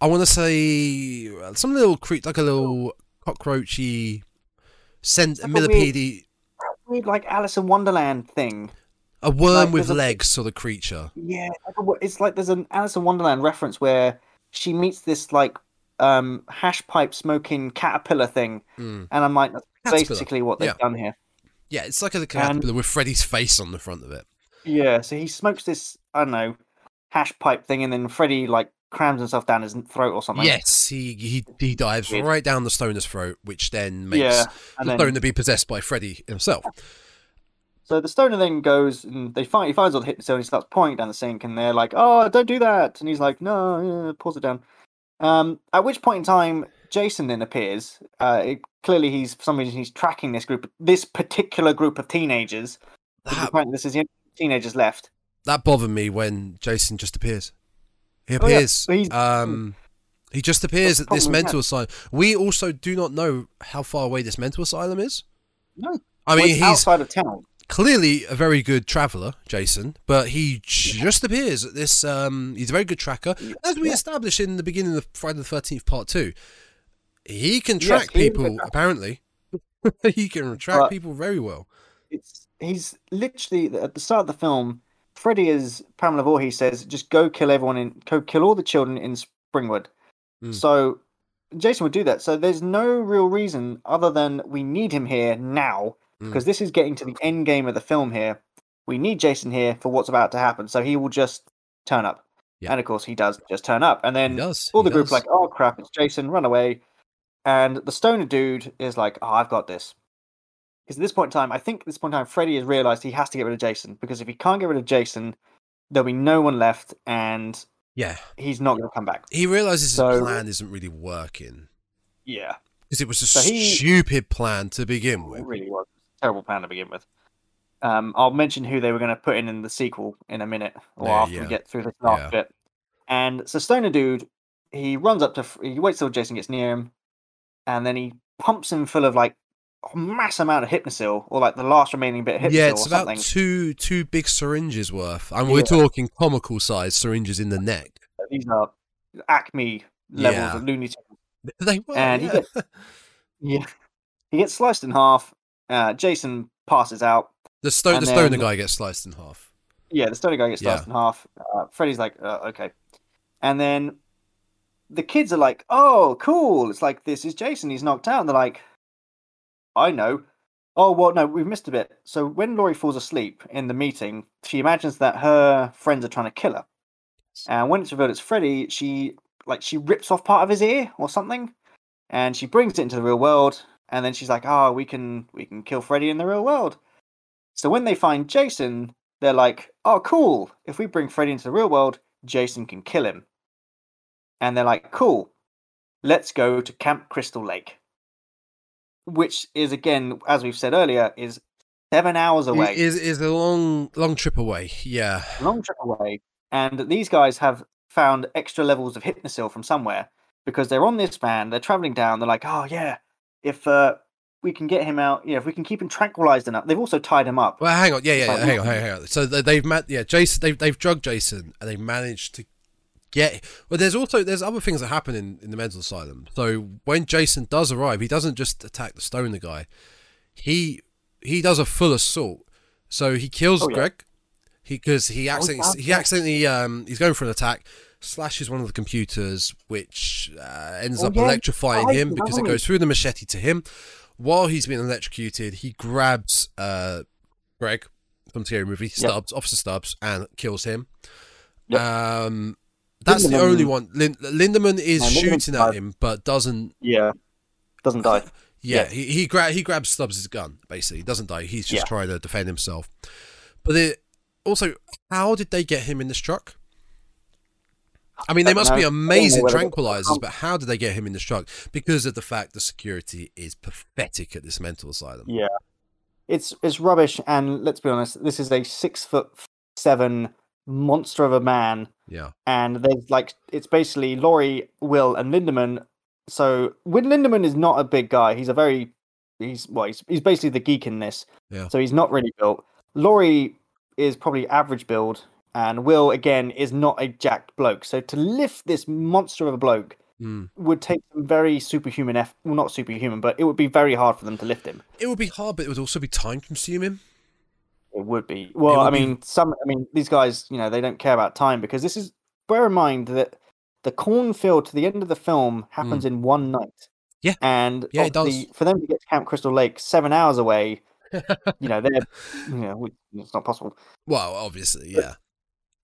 S2: I want to say uh, some little creep, like a little cockroachy, cent- millipede,
S3: Weird, like Alice in Wonderland thing.
S2: a worm
S3: like
S2: with
S3: there's a-
S2: legs sort of creature.
S3: Yeah, like a wo- it's like there's an Alice in Wonderland reference where she meets this like um, hash pipe smoking caterpillar thing,
S2: Mm.
S3: and I'm like, that's
S2: Caterpillar,
S3: basically what they've
S2: yeah.
S3: done here.
S2: Yeah, it's like a caterpillar with Freddy's face on the front of it.
S3: Yeah, so he smokes this, I don't know, hash pipe thing, and then Freddy like crams himself down his throat or something.
S2: Yes, he he he dives
S3: Weird.
S2: right down the stoner's throat, which then makes
S3: yeah,
S2: the
S3: then
S2: stoner be possessed by Freddy himself.
S3: so the stoner then goes and they find he finds all the hypnocil and he starts pouring down the sink, and they're like, "Oh, don't do that," and he's like, "No, yeah, pours it down." Um, at which point in time, Jason then appears. Uh, it, clearly, he's for some reason he's tracking this group, this particular group of teenagers.
S2: That,
S3: this is the teenagers left.
S2: that bothered me when Jason just appears. He
S3: Oh, yeah,
S2: appears. um, he just appears at this mental asylum. We also do not know how far away this mental asylum is.
S3: No,
S2: I mean,
S3: it's
S2: he's
S3: outside of town.
S2: clearly a very good traveler, Jason, but he just appears at this. Um, he's a very good tracker, as we
S3: Yeah.
S2: established in the beginning of Friday the Thirteenth Part Two. He can track
S3: he is a good
S2: people. Apparently, [laughs] he can track
S3: But-
S2: people very well.
S3: it's he's literally at the start of the film. Freddy is Pamela Voorhees says, just go kill everyone in, go kill all the children in Springwood.
S2: Mm.
S3: So Jason would do that. So there's no real reason other than we need him here now
S2: Mm.
S3: because this is getting to the end game of the film here. We need Jason here for what's about to happen. So he will just turn up.
S2: Yeah.
S3: And of course he does just turn up. And then all
S2: he
S3: the group
S2: does.
S3: like, oh crap, it's Jason, run away. And the stoner dude is like, oh, I've got this. Because at this point in time, I think at this point in time, Freddy has realized he has to get rid of Jason. Because if he can't get rid of Jason, there'll be no one left and
S2: yeah,
S3: he's not going to come back.
S2: he realizes his plan isn't really working
S3: Yeah,
S2: because it was a
S3: So he-
S2: stupid plan to begin
S3: it
S2: with.
S3: really was. a Terrible plan to begin with. Um, I'll mention who they were going to put in in the sequel in a minute, or
S2: Yeah,
S3: after
S2: yeah.
S3: we get through this last
S2: Yeah.
S3: bit. And so Stoner dude, he runs up to, he waits till Jason gets near him, and then he pumps him full of like mass amount of hypnocil, or like the last remaining bit of hypnocil
S2: Yeah, it's
S3: or
S2: about
S3: something.
S2: two two big syringes worth, and we're talking comical size syringes in the neck.
S3: These are Acme levels
S2: Yeah.
S3: of Looney Tunes.
S2: They were,
S3: And he gets- Yeah, he gets sliced in half. Uh, Jason passes out.
S2: the stone the stoner guy gets sliced in half.
S3: Yeah, the stoner guy gets
S2: Yeah.
S3: sliced in half. Uh, Freddy's like, uh, okay. And then the kids are like, oh, cool. It's like, this is Jason. He's knocked out. And they're like, I know. Oh, well, no, we've missed a bit. So when Lori falls asleep in the meeting, she imagines that her friends are trying to kill her. And when it's revealed it's Freddy, she like she rips off part of his ear or something, and she brings it into the real world. And then she's like, "Oh, we can we can kill Freddy in the real world." So when they find Jason, they're like, "Oh, cool! If we bring Freddy into the real world, Jason can kill him." And they're like, "Cool, let's go to Camp Crystal Lake," which is again, as we've said earlier, is seven hours away,
S2: It is is a long long trip away. Yeah,
S3: long trip away. And these guys have found extra levels of hypnocil from somewhere because they're on this van, they're traveling down. They're like, "Oh yeah, if uh, we can get him out, you know, if we can keep him tranquilized enough." They've also tied him up.
S2: Well, hang on. Yeah, yeah, yeah
S3: like,
S2: hang on, hang on, hang on. So they- they've ma- yeah, Jason. They've they've drugged Jason, and they've managed to get. Well, there's also there's other things that happen in, in the mental asylum. So when Jason does arrive, he doesn't just attack the stoner guy. He he does a full assault. So he kills
S3: Oh, yeah.
S2: Greg. He because he accidentally
S3: does,
S2: he accidentally um he's going for an attack. Slashes one of the computers, which uh, ends
S3: Oh,
S2: up
S3: yeah,
S2: electrifying him because it goes through the machete to him. While he's being electrocuted, he grabs uh, Greg from the scary movie, Stubbs, Officer Stubbs, and kills him.
S3: Yep.
S2: Um, that's the only one. Lin- Linderman is shooting at him, but doesn't.
S3: Yeah, doesn't die. [laughs]
S2: Yeah,
S3: Yeah.
S2: he he, gra- he grabs Stubbs' gun. Basically, he doesn't die. He's just
S3: Yeah.
S2: trying to defend himself. But it, also, how did they get him in this truck? I mean, they must be
S3: know.
S2: Amazing tranquilizers, but how did they get him in this truck? Because of the fact the security is pathetic at this mental asylum.
S3: Yeah, it's it's rubbish. And let's be honest, this is a six foot seven monster of a man,
S2: Yeah.
S3: and there's like it's basically Lori, Will, and Linderman. So Will Linderman is not a big guy. He's a very he's well, he's, he's basically the geek in this.
S2: Yeah.
S3: So he's not really built. Lori is probably average build, and Will again is not a jacked bloke. So to lift this monster of a bloke
S2: Mm.
S3: would take some very superhuman eff- well not superhuman but it would be very hard for them to lift him
S2: It would be hard, but it would also be time consuming.
S3: It would be well
S2: would
S3: i
S2: be-
S3: mean some i mean these guys you know they don't care about time because this is bear in mind that the cornfield to the end of the film happens in one night.
S2: Mm. Yeah.
S3: and
S2: Yeah, it does.
S3: for them to get to Camp Crystal Lake seven hours away, you know, they're [laughs] you know it's not possible.
S2: Well, obviously, yeah.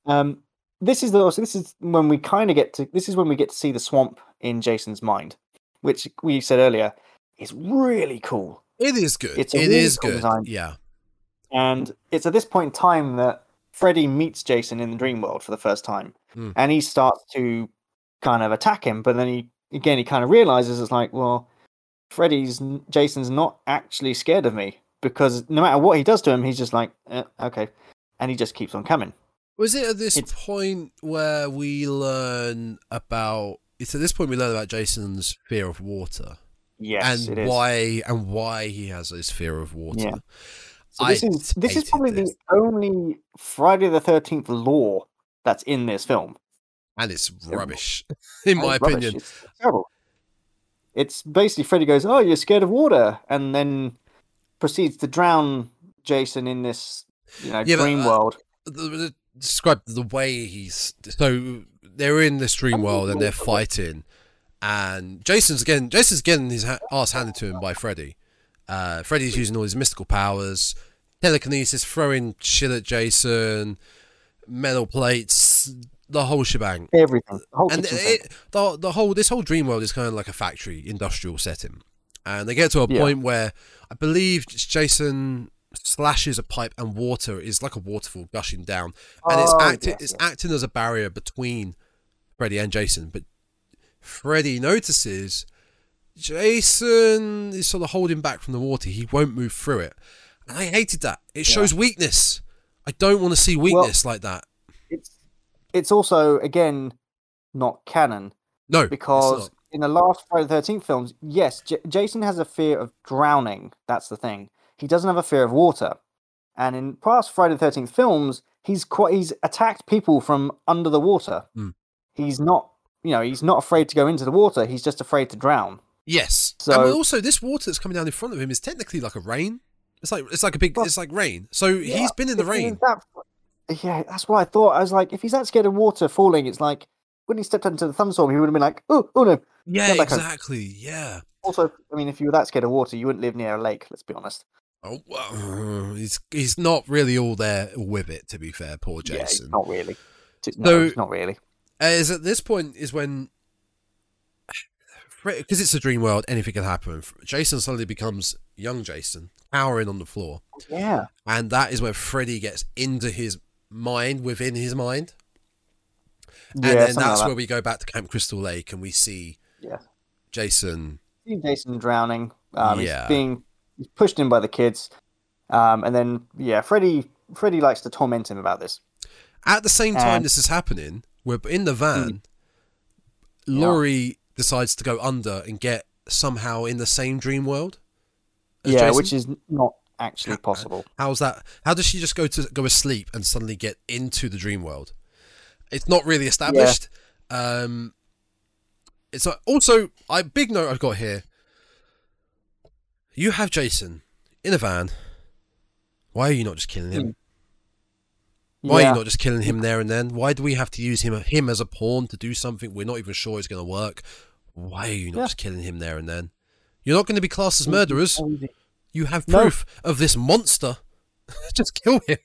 S3: Um, this is the also this is when we kind of get to this is when we get to see the swamp in Jason's mind, which we said earlier is really cool.
S2: It is good.
S3: It's
S2: It
S3: really
S2: is
S3: cool
S2: good.
S3: design.
S2: Yeah.
S3: And it's at this point in time that Freddy meets Jason in the dream world for the first time.
S2: Hmm.
S3: And he starts to kind of attack him, but then he again he kind of realizes it's like, well, Freddy's Jason's not actually scared of me because no matter what he does to him, he's just like, eh, okay, and he just keeps on coming.
S2: Was it at this
S3: It's-
S2: point where we learn about? It's at this point we learn about Jason's fear of water
S3: Yes,
S2: and
S3: it is.
S2: why and why he has this fear of water.
S3: Yeah. So
S2: I
S3: this is this is probably
S2: this.
S3: the only Friday the Thirteenth lore that's in this film.
S2: and it's rubbish, [laughs] in my
S3: rubbish.
S2: opinion.
S3: It's terrible. It's basically Freddy goes, "Oh, you're scared of water," and then proceeds to drown Jason in this, you know,
S2: Yeah, but, uh,
S3: world.
S2: The, the, describe the way he's so they're in this dream world and they're fighting, and Jason's again. Jason's getting his ha- ass handed to him by Freddy. Uh, Freddy's using all his mystical powers, telekinesis, throwing shit at Jason, metal plates, the whole shebang.
S3: Everything. The whole
S2: and it, the the whole this whole dream world is kind of like a factory industrial setting, and they get to a
S3: Yeah.
S2: point where I believe Jason slashes a pipe and water is like a waterfall gushing down, and it's
S3: Oh,
S2: acting
S3: yes,
S2: it's
S3: yes.
S2: acting as a barrier between Freddy and Jason. But Freddy notices Jason is sort of holding back from the water; he won't move through it, I hated that. It shows weakness. I don't want to see weakness like that.
S3: it's it's also again not canon
S2: No,
S3: because in the last Friday the Thirteenth films, yes, J- Jason has a fear of drowning. That's the thing. He doesn't have a fear of water. And in past Friday the Thirteenth films, he's quite he's attacked people from under the water.
S2: Hmm.
S3: He's not, you know, he's not afraid to go into the water. He's just afraid to drown.
S2: Yes.
S3: So-
S2: and also, this water that's coming down in front of him is technically like a rain. It's like it's like a big.
S3: Well,
S2: it's like rain. So he's been in the
S3: If he was
S2: rain.
S3: that- yeah, that's what I thought. I was like, if he's that scared of water falling, it's like when he stepped into the thunderstorm, he would have been like, oh, oh no.
S2: Yeah,
S3: back home.
S2: exactly. Yeah.
S3: Also, I mean, if you were that scared of water, you wouldn't live near a lake. Let's be honest.
S2: Oh, well, [sighs] he's he's not really all there with it. To be fair, poor
S3: Yeah,
S2: Jason.
S3: not really.
S2: So-
S3: No, it's not really.
S2: Uh, is at this point is when [sighs] because it's a dream world, anything can happen. Jason suddenly becomes young Jason, cowering on the floor,
S3: Yeah.
S2: and that is where Freddy gets into his mind within his mind. and
S3: yeah,
S2: then that's
S3: like
S2: where we go back to Camp Crystal Lake and we see.
S3: Yeah.
S2: Jason.
S3: See Jason drowning. Um,
S2: Yeah.
S3: He's being he's pushed in by the kids. Um, and then, yeah, Freddy Freddy likes to torment him about this.
S2: At the same time
S3: And-
S2: this is happening, we're in the van. Lori decides to go under and get somehow in the same dream world. As
S3: yeah,
S2: Jason.
S3: which is not actually possible.
S2: How's that? How does she just go to go asleep and suddenly get into the dream world? It's not really established. Um, it's a, also I big note I've got here. You have Jason in a van. Why are you not just killing him? Why are you not just killing him there and then? Why do we have to use him him as a pawn to do something we're not even sure is going to work? Why are you not
S3: Yeah.
S2: just killing him there and then? You're not going to be classed as murderers. You have
S3: No.
S2: proof of this monster. [laughs] just kill him.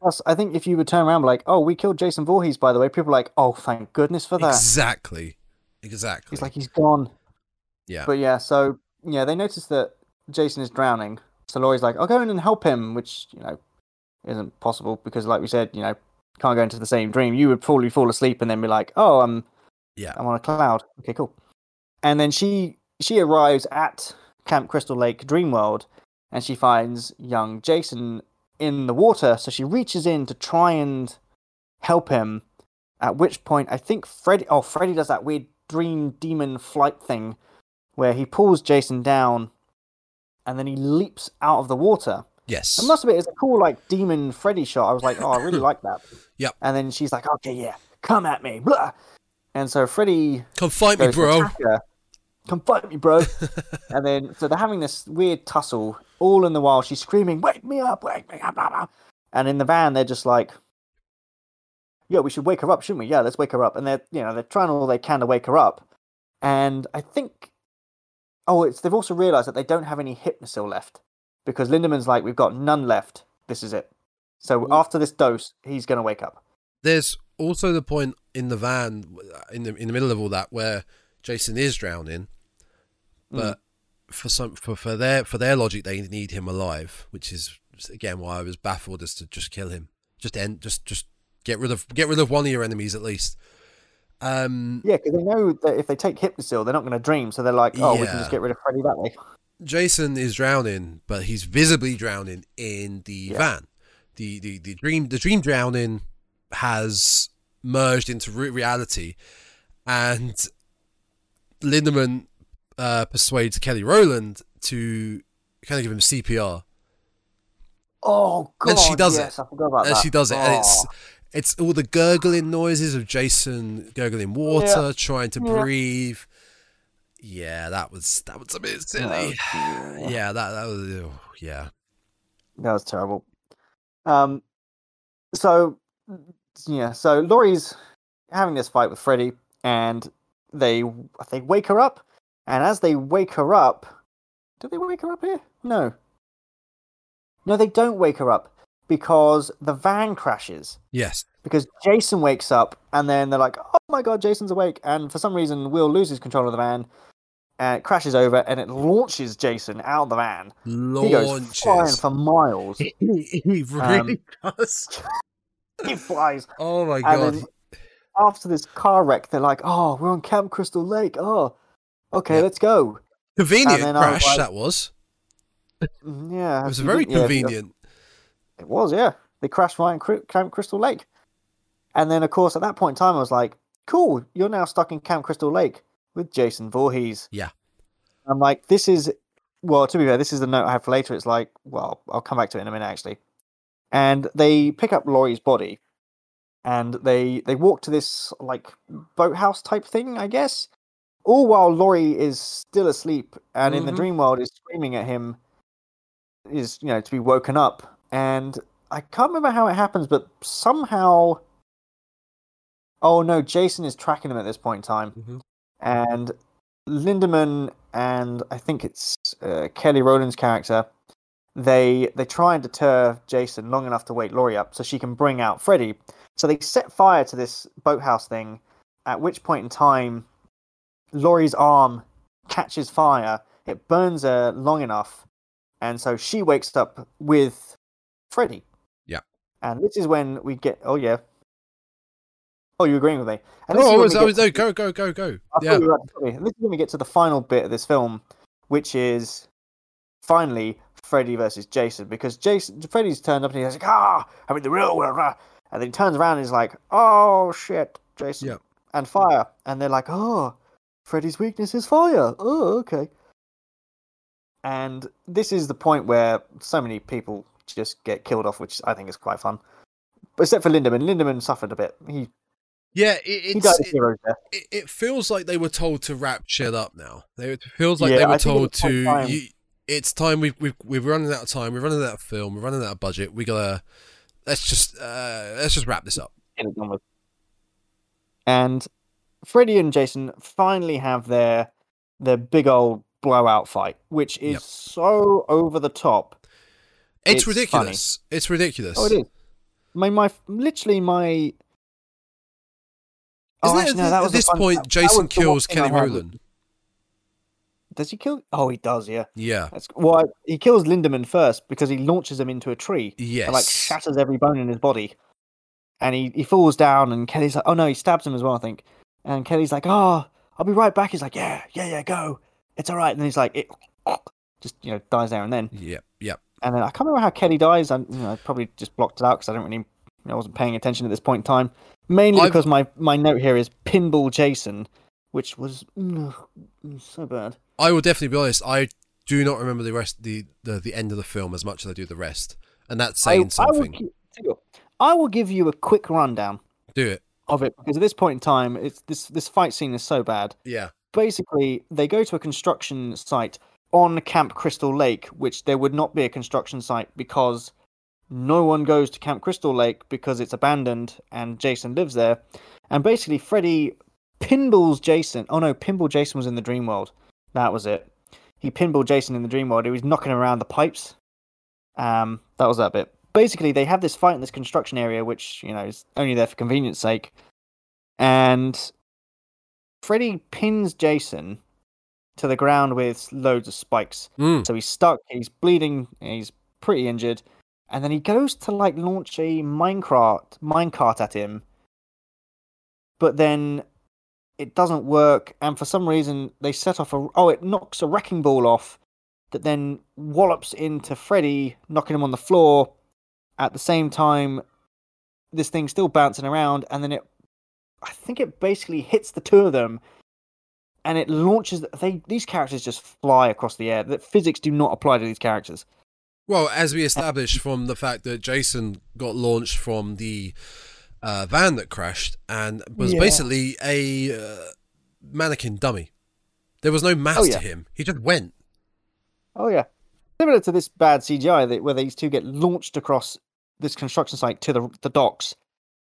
S3: Plus, I think if you would turn around like, oh, we killed Jason Voorhees, by the way, people are like, oh, thank goodness for that.
S2: Exactly. Exactly.
S3: He's like, he's gone.
S2: yeah.
S3: But yeah, so yeah, they notice that Jason is drowning. So Lori's like, I'll go in and help him, which you know isn't possible because, like we said, you know, can't go into the same dream. You would probably fall asleep and then be like, oh, I'm
S2: yeah.
S3: I'm on a cloud. Okay, cool. And then she she arrives at Camp Crystal Lake Dreamworld, and she finds young Jason in the water. So she reaches in to try and help him. At which point, I think Freddy. Oh, Freddy does that weird dream demon flight thing, where he pulls Jason down, and then he leaps out of the water.
S2: Yes.
S3: I must admit, it's a cool like demon Freddy shot. I was like, oh, I really [coughs] like that.
S2: Yep.
S3: And then she's like, okay, yeah, come at me, blah. And so Freddy
S2: Come fight me, bro.
S3: her. Come fight me, bro. [laughs] and then so they're having this weird tussle. All in the while, she's screaming, "Wake me up! Wake me up!" Blah, blah. And in the van, they're just like, yeah, we should wake her up, shouldn't we? Yeah, let's wake her up. And they're you know they're trying all they can to wake her up, and I think oh, it's they've also realised that they don't have any hypnocil left because Linderman's like, we've got none left. This is it. So after this dose, he's going to wake up.
S2: There's also the point in the van in the in the middle of all that where Jason is drowning, but for some for, for their for their logic they need him alive, which is again why I was baffled as to just kill him, just end, just just get rid of get rid of one of your enemies at least. Um,
S3: Yeah, because they know that if they take Hypnocil, they're not going to dream. So they're like, oh, we can just get rid of Freddy that way.
S2: Jason is drowning, but he's visibly drowning in the
S3: Yeah.
S2: van. The, the the dream the dream drowning has merged into re- reality, and Linderman uh, persuades Kelly Rowland to kind of give him CPR,
S3: Oh, God.
S2: And she does it.
S3: I forgot about
S2: and
S3: that.
S2: she does it, and it's
S3: Oh.
S2: it's all the gurgling noises of Jason gurgling water, trying to
S3: Yeah.
S2: breathe. Yeah, that was that was a bit silly.
S3: yeah.
S2: Yeah, that that was oh, yeah.
S3: That was terrible. Um, so yeah, so Lori's having this fight with Freddy, and they they wake her up, and as they wake her up, do they wake her up here? No, no, they don't wake her up because the van crashes.
S2: Yes.
S3: Because Jason wakes up, and then they're like, "Oh my god, Jason's awake!" And for some reason, Will loses control of the van. And it crashes over, and it launches Jason out of the van. Launches. He goes flying for miles. [laughs]
S2: he really um, does. [laughs]
S3: he flies.
S2: Oh my god.
S3: after this car wreck, they're like, "Oh, we're on Camp Crystal Lake. Oh, okay,
S2: Yeah.
S3: let's go."
S2: Convenient
S3: I was
S2: crash
S3: like-
S2: that was.
S3: Mm, Yeah,
S2: It was very
S3: didn't- yeah,
S2: convenient.
S3: It was, yeah. They crashed right in Camp Crystal Lake, and then of course at that point in time, I was like, "Cool, you're now stuck in Camp Crystal Lake with Jason Voorhees."
S2: Yeah.
S3: I'm like, this is well. To be fair, this is the note I have for later. It's like, well, I'll come back to it in a minute actually. And they pick up Lori's body, and they they walk to this like boathouse type thing, I guess. All while Lori is still asleep, and in the
S2: Mhm.
S3: dream world is screaming at him, is you know to be woken up. And I can't remember how it happens, but somehow. Oh no, Jason is tracking him at this point in time
S2: Mhm.
S3: and Linderman and I think it's uh, Kelly Rowland's character. They they try and deter Jason long enough to wake Lori up so she can bring out Freddy. So they set fire to this boathouse thing. At which point in time, Lori's arm catches fire. It burns her long enough, and so she wakes up with Freddy.
S2: Yeah.
S3: And this is when we get. Oh yeah. Oh, you're agreeing with me? And this
S2: Oh,
S3: is
S2: I
S3: when
S2: was,
S3: we
S2: I
S3: get
S2: was,
S3: to-
S2: no, go, go, go, go.
S3: I
S2: Yeah.
S3: thought you were about to tell me. This is when we get to the final bit of this film, which is finally Freddy versus Jason. Because Jason, Freddy's turned up and he's like, "Ah, I'm in the real world," ah." and then he turns around and he's like, "Oh shit, Jason!"
S2: Yep.
S3: And fire, and they're like, "Oh, Freddy's weakness is fire." Oh, okay. And this is the point where so many people just get killed off, which I think is quite fun. But except for Linderman, Linderman suffered a bit. He
S2: Yeah, it, it, it, it feels like they were told to wrap shit up now. They, it feels like
S3: Yeah,
S2: they were
S3: I
S2: told
S3: it's
S2: to.
S3: time.
S2: You, it's time. We've, we've we're running out of time. We're running out of film. We're running out of budget. We gotta. Let's just uh, let's just wrap this up.
S3: get it done with. And Freddy and Jason finally have their their big old blowout fight, which is
S2: Yep.
S3: so over the top.
S2: It's,
S3: It's
S2: ridiculous. It's ridiculous.
S3: Oh, it is. My my literally my.
S2: Oh, Isn't
S3: oh,
S2: it
S3: actually, no,
S2: at this point
S3: that-
S2: Jason kills Kelly Rowland?
S3: Does he kill? Oh, he does. Yeah.
S2: Yeah.
S3: That's well. He kills Linderman first because he launches him into a tree.
S2: Yes.
S3: and like shatters every bone in his body. And he, he falls down, and Kelly's like, oh no, he stabs him as well, I think. And Kelly's like, oh, I'll be right back. He's like, yeah, yeah, yeah, go. It's all right. And then he's like, it [sniffs] just, you know, dies there and then.
S2: Yep. Yep.
S3: And then I can't remember how Kelly dies. I, you know, I probably just blocked it out because I don't really, you know, I wasn't paying attention at this point in time. Mainly
S2: I've-
S3: because my, my note here is Pinball Jason, which was mm, so bad.
S2: I will definitely be honest. I do not remember the rest, the the, the end of the film as much as I do the rest, and that's saying
S3: I, I, will,
S2: something.
S3: you what, I will give you a quick rundown.
S2: Do it.
S3: Of it because at this point in time, it's this this fight scene is so bad.
S2: Yeah.
S3: Basically, they go to a construction site on Camp Crystal Lake, which there would not be a construction site because no one goes to Camp Crystal Lake because it's abandoned and Jason lives there. And basically, Freddy pinballs Jason. Oh no, pinball Jason was in the dream world. That was it. He pinballed Jason in the dream world. He was knocking around the pipes. Um, that was that bit. Basically, they have this fight in this construction area, which you know is only there for convenience sake. And Freddy pins Jason to the ground with loads of spikes.
S2: Mm.
S3: So he's stuck, he's bleeding, he's pretty injured, and then he goes to like launch a minecart minecart at him. But then it doesn't work, and for some reason they set off a oh, it knocks a wrecking ball off that then wallops into Freddy, knocking him on the floor. At the same time, this thing's still bouncing around, and then it I think it basically hits the two of them and it launches they these characters just fly across the air. That physics do not apply to these characters.
S2: Well, as we established from the fact that Jason got launched from the uh, van that crashed and was
S3: Yeah.
S2: basically a uh, mannequin dummy. There was no mass
S3: Oh, yeah.
S2: to him. He just went.
S3: Oh yeah, similar to this bad CGI that where these two get launched across this construction site to the the docks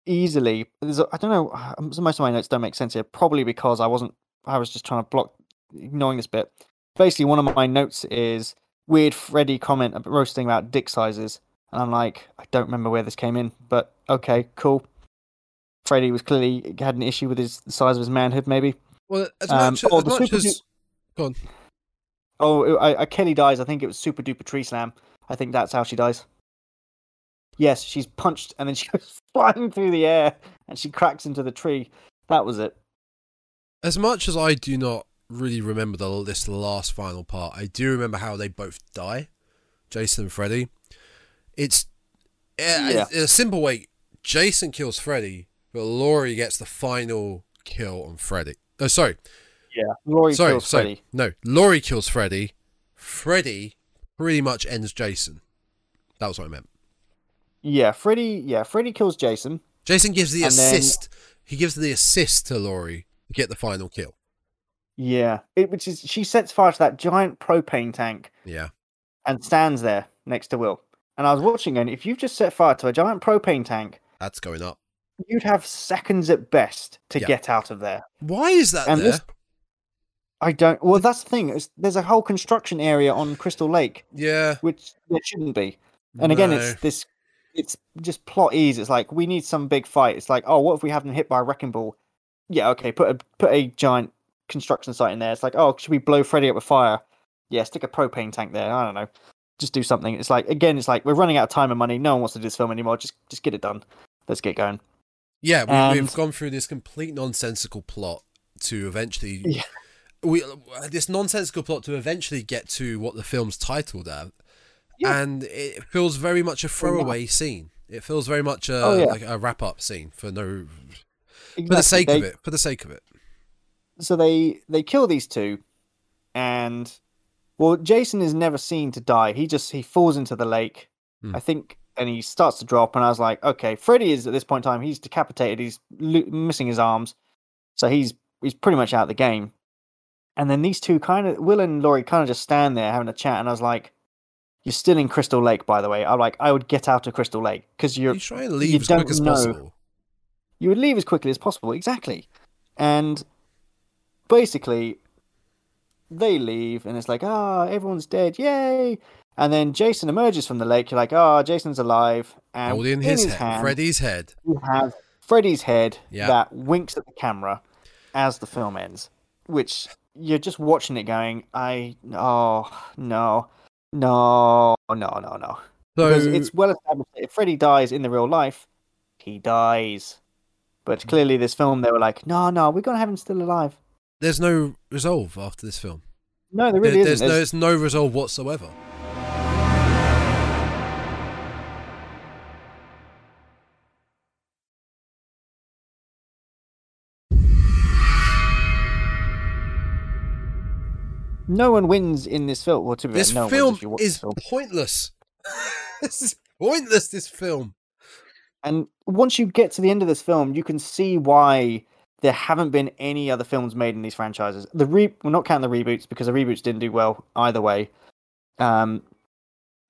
S3: easily. There's a, I don't know. uh, Most of my notes don't make sense here. Probably because I wasn't. I was just trying to block ignoring this bit. Basically, one of my notes is weird Freddy comment about roasting about dick sizes, and I'm like, I don't remember where this came in, but okay, cool. Freddy was clearly had an issue with his the size of his manhood, maybe.
S2: Well, as
S3: Um,
S2: much, as, much as
S3: du-
S2: go on.
S3: Oh, I, I, Kelly dies. I think it was super duper tree slam. I think that's how she dies. Yes, she's punched and then she [laughs] goes flying through the air and she cracks into the tree. That was it.
S2: As much as I do not really remember the this last final part, I do remember how they both die, Jason and Freddy. It's eh, yeah,
S3: Yeah.
S2: in a simple way. Jason kills Freddy, but Lori gets the final kill on Freddy. Oh, sorry,
S3: Yeah. Lori
S2: sorry,
S3: kills
S2: sorry.
S3: Freddy.
S2: No, Lori kills Freddy. Freddy pretty much ends Jason. That was what I meant.
S3: Yeah, Freddy. Yeah, Freddy kills Jason.
S2: Jason gives the
S3: And then-
S2: assist. He gives the assist to Lori to get the final kill.
S3: Yeah, it, which is she sets fire to that giant propane tank
S2: Yeah.
S3: and stands there next to Will. And I was watching, and if you've just set fire to a giant propane tank,
S2: That's going up.
S3: you'd have seconds at best to
S2: Yeah.
S3: get out of there.
S2: Why is that
S3: And
S2: there?
S3: this- I don't. Well, that's the thing. is There's a whole construction area on Crystal Lake,
S2: Yeah.
S3: which there shouldn't be. And again,
S2: no.
S3: it's this. It's just plot ease. It's like we need some big fight. It's like, oh, what if we have them hit by a wrecking ball? Yeah, okay. Put a put a giant construction site in there. It's like, oh, should we blow Freddy up with fire? Yeah, stick a propane tank there. I don't know. Just do something. It's like again, it's like we're running out of time and money. No one wants to do this film anymore. Just just get it done. Let's get going.
S2: Yeah, we,
S3: And-
S2: we've gone through this complete nonsensical plot to eventually.
S3: Yeah.
S2: We uh, this nonsensical plot to eventually get to what the film's titled at,
S3: Yeah.
S2: and it feels very much a throwaway scene. It feels very much a
S3: Oh, yeah.
S2: like a wrap up scene for no for the sake
S3: They-
S2: of it. For the sake of it.
S3: so they they kill these two and well jason is never seen to die he just he falls into the lake
S2: Hmm.
S3: i think and he starts to drop and i was like okay freddy is at this point in time he's decapitated he's lo- missing his arms so he's he's pretty much out of the game and then these two kind of will and lori kind of just stand there having a chat and i was like you're still in crystal lake by the way i'm like i would get out of crystal lake because you're
S2: You try and leave as quick as
S3: know.
S2: possible.
S3: you would leave as quickly as possible exactly and basically they leave and it's like ah everyone's dead yay and then jason emerges from the lake you're like ah jason's alive and
S2: Holding
S3: in
S2: his,
S3: his
S2: head,
S3: hand
S2: Freddy's head.
S3: you have freddy's head
S2: Yeah.
S3: that winks at the camera as the film ends which you're just watching it going i oh no no no no no
S2: So
S3: because it's well established that if Freddy dies in the real life, he dies. But hmm. clearly, this film, they were like, no, no, we're gonna have him still alive.
S2: there's no resolve after this film.
S3: No, there
S2: There-
S3: really
S2: there's
S3: isn't.
S2: no
S3: There's-
S2: there's no resolve whatsoever.
S3: No one wins in this film. Well, to be
S2: This
S3: no
S2: film
S3: wins if you watch
S2: is
S3: film.
S2: pointless. [laughs] this is pointless. This film.
S3: And once you get to the end of this film, you can see why there haven't been any other films made in these franchises. The re, well, not counting the reboots because the reboots didn't do well either way. Um,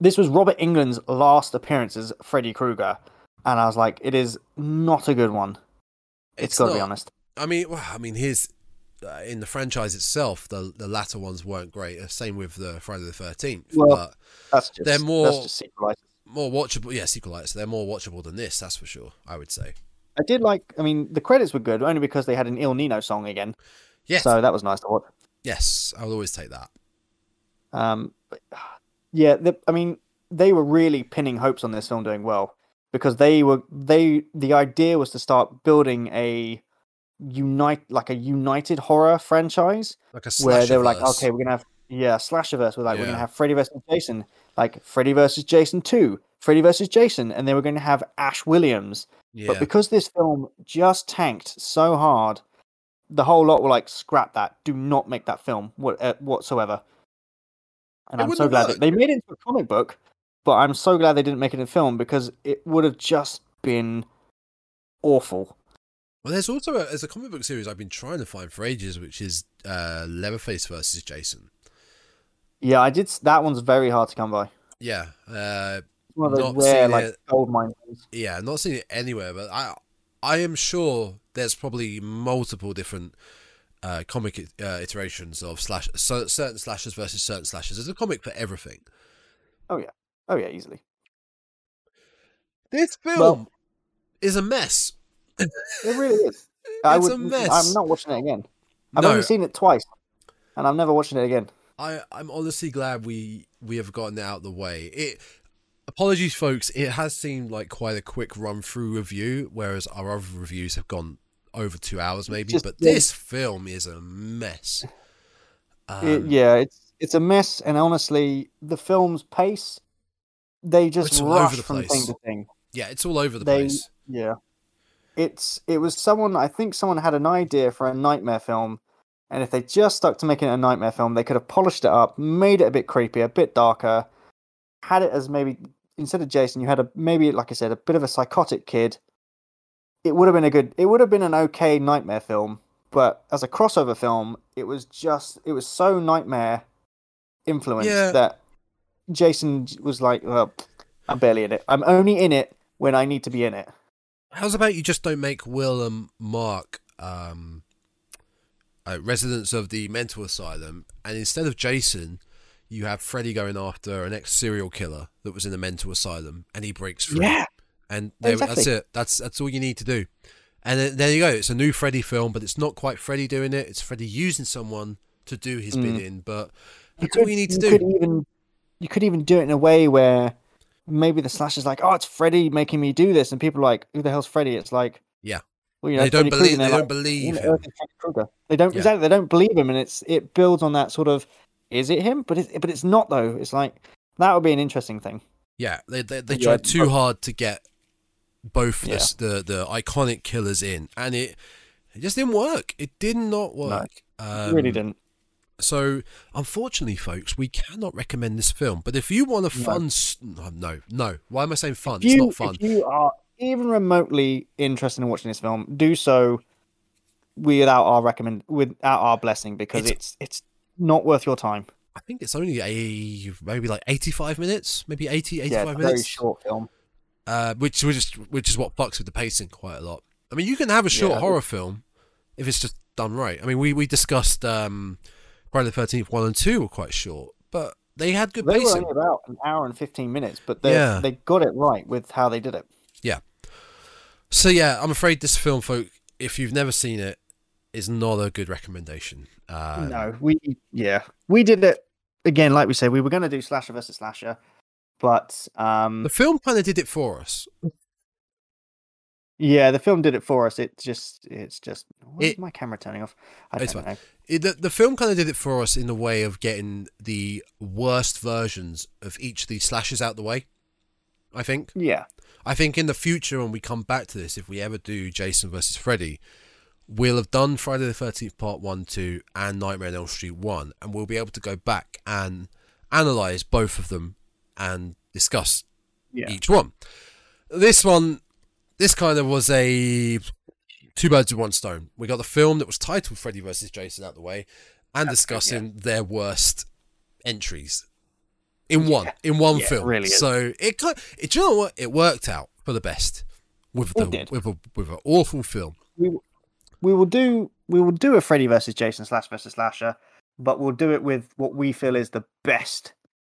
S3: this was Robert Englund's last appearance as Freddy Krueger, and I was like, it is not a good one. it's got to be honest.
S2: I mean, well, I mean, here's uh, in the franchise itself, the the latter ones weren't great. Uh, Same with the Friday the Thirteenth,
S3: Well-
S2: but
S3: That's just
S2: They're more-
S3: just
S2: more watchable. Yeah, sequelitis. They're more watchable than this. That's for sure. I would say.
S3: I did like. I mean, the credits were good only because they had an Ill Niño song again,
S2: Yes.
S3: so that was nice to watch.
S2: yes, I will always take that.
S3: Um, but, yeah, the, I mean, they were really pinning hopes on this film doing well because they were they the idea was to start building a unite like a united horror franchise
S2: Like a
S3: where they were like, okay, we're gonna have yeah slasherverse. We're like, we're gonna have Freddy versus Jason, like Freddy versus Jason two, Freddy versus Jason, and they were going to have Ash Williams.
S2: yeah,
S3: But because this film just tanked so hard, the whole lot were like, scrap that. Do not make that film what, uh, whatsoever. And
S2: It
S3: I'm so glad that they made it into a comic book, but I'm so glad they didn't make it a film because it would have just been awful.
S2: Well, there's also a, there's a comic book series I've been trying to find for ages, which is uh, Leatherface versus Jason.
S3: Yeah, I did. That one's very hard to come by.
S2: Yeah, uh,
S3: one of those
S2: Not
S3: rare like
S2: it.
S3: gold mine things.
S2: yeah, not seen it anywhere, but I I am sure there's probably multiple different uh, comic uh, iterations of slash so, certain slashers versus certain slashers. There's a comic for everything.
S3: Oh yeah, oh yeah, easily.
S2: This film
S3: Well-
S2: is a mess.
S3: It really is. [laughs] I
S2: It's
S3: would.
S2: a mess.
S3: I'm not watching it again. I've
S2: No,
S3: only seen it twice, and I'm never watching it again.
S2: I I'm honestly glad we we have gotten it out of the way. It apologies, folks. It has seemed like quite a quick run through review, whereas our other reviews have gone over two hours maybe.
S3: Just-
S2: but this film is a mess.
S3: It-
S2: Um,
S3: yeah, it's it's a mess, and honestly, the film's pace, they just rush
S2: the
S3: from
S2: place.
S3: thing to thing.
S2: yeah, it's all over the
S3: They-
S2: place.
S3: Yeah, it's it was someone. I think someone had an idea for a nightmare film, and if they just stuck to making it a nightmare film, they could have polished it up, made it a bit creepier, a bit darker, had it as maybe instead of Jason, you had a maybe like I said, a bit of a psychotic kid. It would have been a good. It would have been an okay nightmare film, but as a crossover film, it was just it was so nightmare influenced
S2: Yeah.
S3: that Jason was like, well, I'm barely in it. I'm only in it when I need to be in it.
S2: How's about you just don't make Will and Mark um, uh, residents of the mental asylum, and instead of Jason, you have Freddy going after an ex serial killer that was in the mental asylum, and he breaks free.
S3: Yeah.
S2: and there, that's it. That's that's all you need to do. And then, there you go. It's a new Freddy film, but it's not quite Freddy doing it. It's Freddy using someone to do his
S3: Mm.
S2: bidding. But that's all you need to do.
S3: Could even, you could even do it in a way where maybe the slasher's like, "Oh, it's Freddy making me do this," and people are like, "Who the hell's Freddy?" It's like,
S2: Yeah.
S3: well, you know,
S2: they don't
S3: Freddy
S2: believe.
S3: and
S2: They
S3: they're
S2: don't
S3: like,
S2: believe
S3: "Who the
S2: him.
S3: earth is Freddy Krueger?" They don't
S2: Yeah.
S3: exactly. They don't believe him, and it's it builds on that sort of, is it him? But it's but it's not though. It's like that would be an interesting thing.
S2: Yeah, they they, they
S3: Yeah,
S2: tried too hard to get both
S3: Yeah.
S2: the, the the iconic killers in, and it it just didn't work. It did not work. Um,
S3: really didn't.
S2: So, unfortunately, folks, we cannot recommend this film. But if you want a fun, no, no, no. Why am I saying fun?
S3: If
S2: it's
S3: you,
S2: not fun.
S3: If you are even remotely interested in watching this film, do so without our recommend without our blessing because
S2: It's-
S3: it's it's not worth your time.
S2: I think it's only a maybe like eighty-five minutes, maybe 80,
S3: Yeah,
S2: 85
S3: it's a very short film.
S2: uh, which which is which is what fucks with the pacing quite a lot. I mean, you can have a short
S3: Yeah.
S2: horror film if it's just done right. I mean, we we discussed um, Friday the Thirteenth one and two were quite short, but they had good
S3: They were
S2: pacing.
S3: only about an hour and fifteen minutes, but they
S2: Yeah.
S3: they got it right with how they did it. Yeah.
S2: So yeah, I'm afraid this film, folk, if you've never seen it, is not a good recommendation. Um,
S3: no, we yeah we did it again. Like we said, we were going to do slasher versus slasher, but um
S2: the film kind of did it for us.
S3: Yeah, the film did it for us. It just it's just why is my camera turning off? I don't
S2: fine.
S3: know.
S2: It, the, the film kind of did it for us in the way of getting the worst versions of each of these slashes out the way. I think.
S3: Yeah,
S2: I think in the future, when we come back to this, if we ever do Jason versus Freddy, we'll have done Friday the Thirteenth Part One, Two, and Nightmare on Elm Street One, and we'll be able to go back and analyze both of them and discuss
S3: yeah.
S2: each one. This one, this kind of was a two birds with one stone. We got the film that was titled Freddy versus Jason out the way, and discussing their worst entries. in one in one
S3: Yeah,
S2: film.
S3: really.
S2: So it, it do you know what? It worked out for the best with the with a with an awful film.
S3: we we will do we will do a Freddy versus Jason slash versus slasher, but we'll do it with what we feel is the best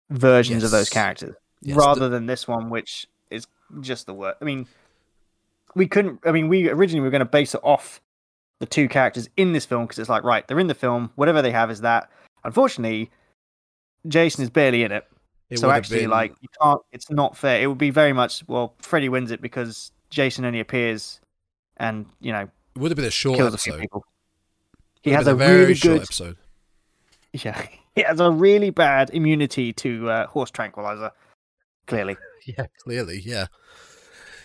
S3: versions of those characters,
S2: Yes,
S3: rather than this one, which is just the worst. I mean, we couldn't. I mean, we originally were going to base it off the two characters in this film because it's like right, they're in the film. Whatever they have is that. Unfortunately, Jason is barely in it.
S2: It
S3: so actually,
S2: been-
S3: like you can't. It's not fair. It would be very much well. Freddy wins it because Jason only appears, and you know
S2: it would have been a short
S3: a
S2: episode.
S3: people. He has
S2: have
S3: a
S2: very
S3: really
S2: short
S3: good.
S2: episode. [laughs]
S3: Yeah, he has a really bad immunity to uh, horse tranquilizer. Clearly, [laughs]
S2: Yeah, clearly, yeah.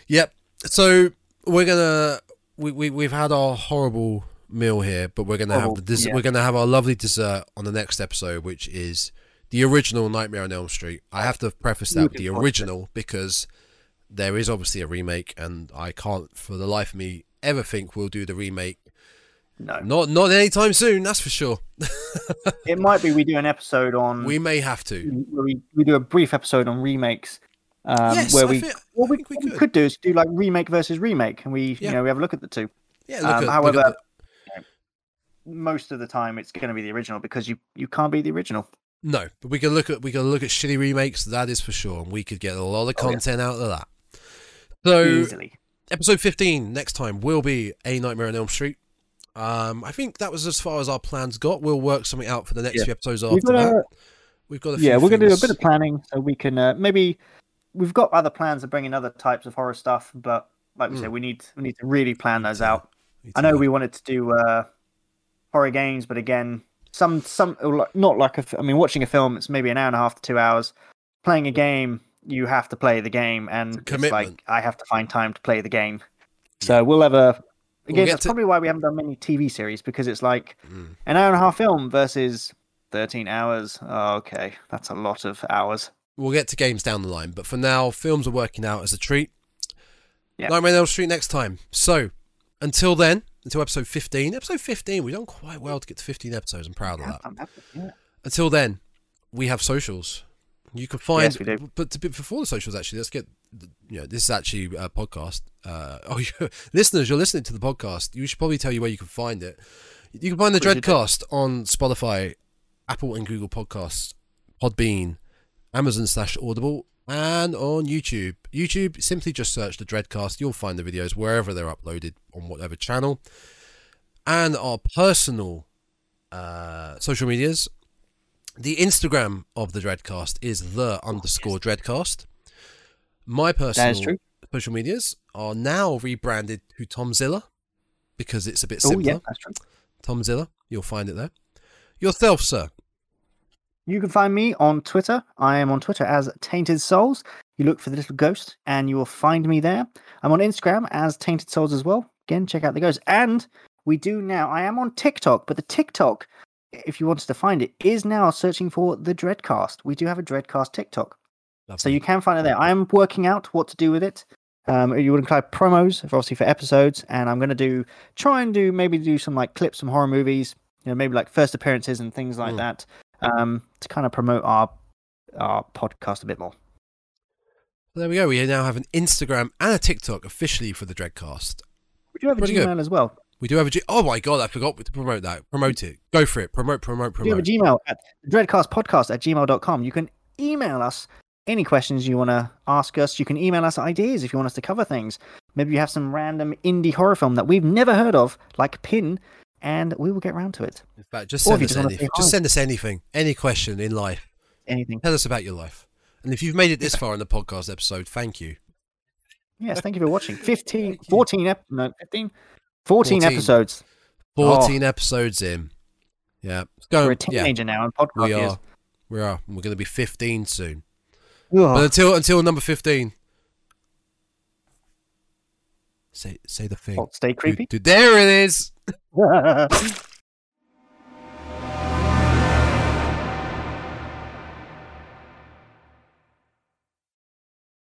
S2: Yep. So we're gonna we, we we've had our horrible meal here, but we're gonna have
S3: oh,
S2: the des-
S3: yeah.
S2: we're gonna have our lovely dessert on the next episode, which is the original Nightmare on Elm Street. I have to preface that with the
S3: it.
S2: original because there is obviously a remake, and I can't for the life of me ever think we'll do the remake.
S3: no.
S2: Not not anytime soon, that's for sure. [laughs]
S3: It might be we do an episode on.
S2: We may have to.
S3: we, we do a brief episode on remakes. Um,
S2: yes,
S3: where we
S2: thi-
S3: what we,
S2: we
S3: what we
S2: could.
S3: could do is do like remake versus remake, and we
S2: Yeah.
S3: you know we have a look at the two.
S2: Yeah, look
S3: um,
S2: at,
S3: however,
S2: the-
S3: Most of the time, it's going to be the original because you you can't be the original.
S2: No, but we can look at we can look at shitty remakes. That is for sure, and we could get a lot of
S3: Oh, yeah.
S2: content out of that. So,
S3: Easily.
S2: episode fifteen next time will be a Nightmare on Elm Street. Um, I think that was as far as our plans got. We'll work something out for the next
S3: Yeah.
S2: few episodes
S3: We've
S2: after
S3: got
S2: that.
S3: a,
S2: We've got a few
S3: yeah, we're going to do a bit of planning so we can uh, maybe we've got other plans of bringing other types of horror stuff, but like we
S2: Mm.
S3: said, we need we need to really plan those out. I know we wanted to do uh, horror games, but again, some some not like a. I mean, watching a film, it's maybe an hour and a half to two hours. Playing a game, you have to play the game, and
S2: It's
S3: it's,
S2: commitment.
S3: like I have to find time to play the game. So we'll have a.
S2: We'll
S3: Again, that's
S2: to-
S3: probably why we haven't done many TV series because it's like
S2: Mm.
S3: an hour and a half film versus thirteen hours. Oh, okay, that's a lot of hours.
S2: We'll get to games down the line, but for now, films are working out as a treat.
S3: Yeah.
S2: Nightmare on Elm Street next time. So, until then, until episode fifteen. Episode fifteen, we've done quite well to get to fifteen episodes. I'm proud of that.
S3: Yeah.
S2: until then, we have socials. You can find,
S3: Yes, we do.
S2: but to be, before the socials, actually, let's get. You know, this is actually a podcast. Uh, [laughs] oh, you, listeners, you're listening to the podcast. You should probably tell you where you can find it. You can find the. Dreadcast on Spotify, Apple and Google Podcasts, Podbean, Amazon slash Audible, and on YouTube. YouTube, simply just search the Dreadcast. You'll find the videos wherever they're uploaded on whatever channel. And our personal uh, social medias. The Instagram of the Dreadcast is the underscore Dreadcast. My personal
S3: That is true.
S2: social medias are now rebranded to Tomzilla because it's a bit
S3: Oh
S2: simpler.
S3: yeah, that's true.
S2: Tomzilla, you'll find it there. Yourself, sir.
S3: You can find me on Twitter. I am on Twitter as Tainted Souls. You look for the little ghost and you will find me there. I'm on Instagram as Tainted Souls as well. Again, check out the ghost. And we do now, I am on TikTok, but the TikTok, if you wanted to find it, is now searching for the Dreadcast. We do have a Dreadcast TikTok. So you can find it there. I am working out what to do with it. Um, you would include promos, obviously for episodes, and I'm going to do try and do maybe do some like clips from horror movies, you know, maybe like first appearances and things like
S2: Mm.
S3: that, um, to kind of promote our our podcast a bit more.
S2: there we go. We now have an Instagram and a TikTok officially for the Dreadcast.
S3: We do have a
S2: Pretty good.
S3: Gmail as well.
S2: We do have a G. Oh my god, I forgot to promote that. Promote it. Go for it. Promote, promote, promote.
S3: We have a. Gmail at dreadcastpodcast at gmail.com. You can email us any questions you want to ask us. You can email us ideas if you want us to cover things. Maybe you have some random indie horror film that we've never heard of, like Pin, and we will get round to it.
S2: In fact, just send us
S3: just wanna
S2: anything. Just send us anything. Any question in life.
S3: Anything.
S2: Tell us about your life. And if you've made it this far in the podcast episode, thank you.
S3: Yes, thank you for watching. [laughs] 15, 14, ep- no, 15, 14,
S2: 14.
S3: episodes.
S2: 14 episodes in. Yeah. It's going,
S3: We're a
S2: yeah,
S3: teenager now in podcast
S2: we
S3: years.
S2: are. We are. We're going to be 15 soon.
S3: Ugh.
S2: But until until number 15. Say say the thing.
S3: Oh, stay creepy.
S2: Dude, there it is. [laughs]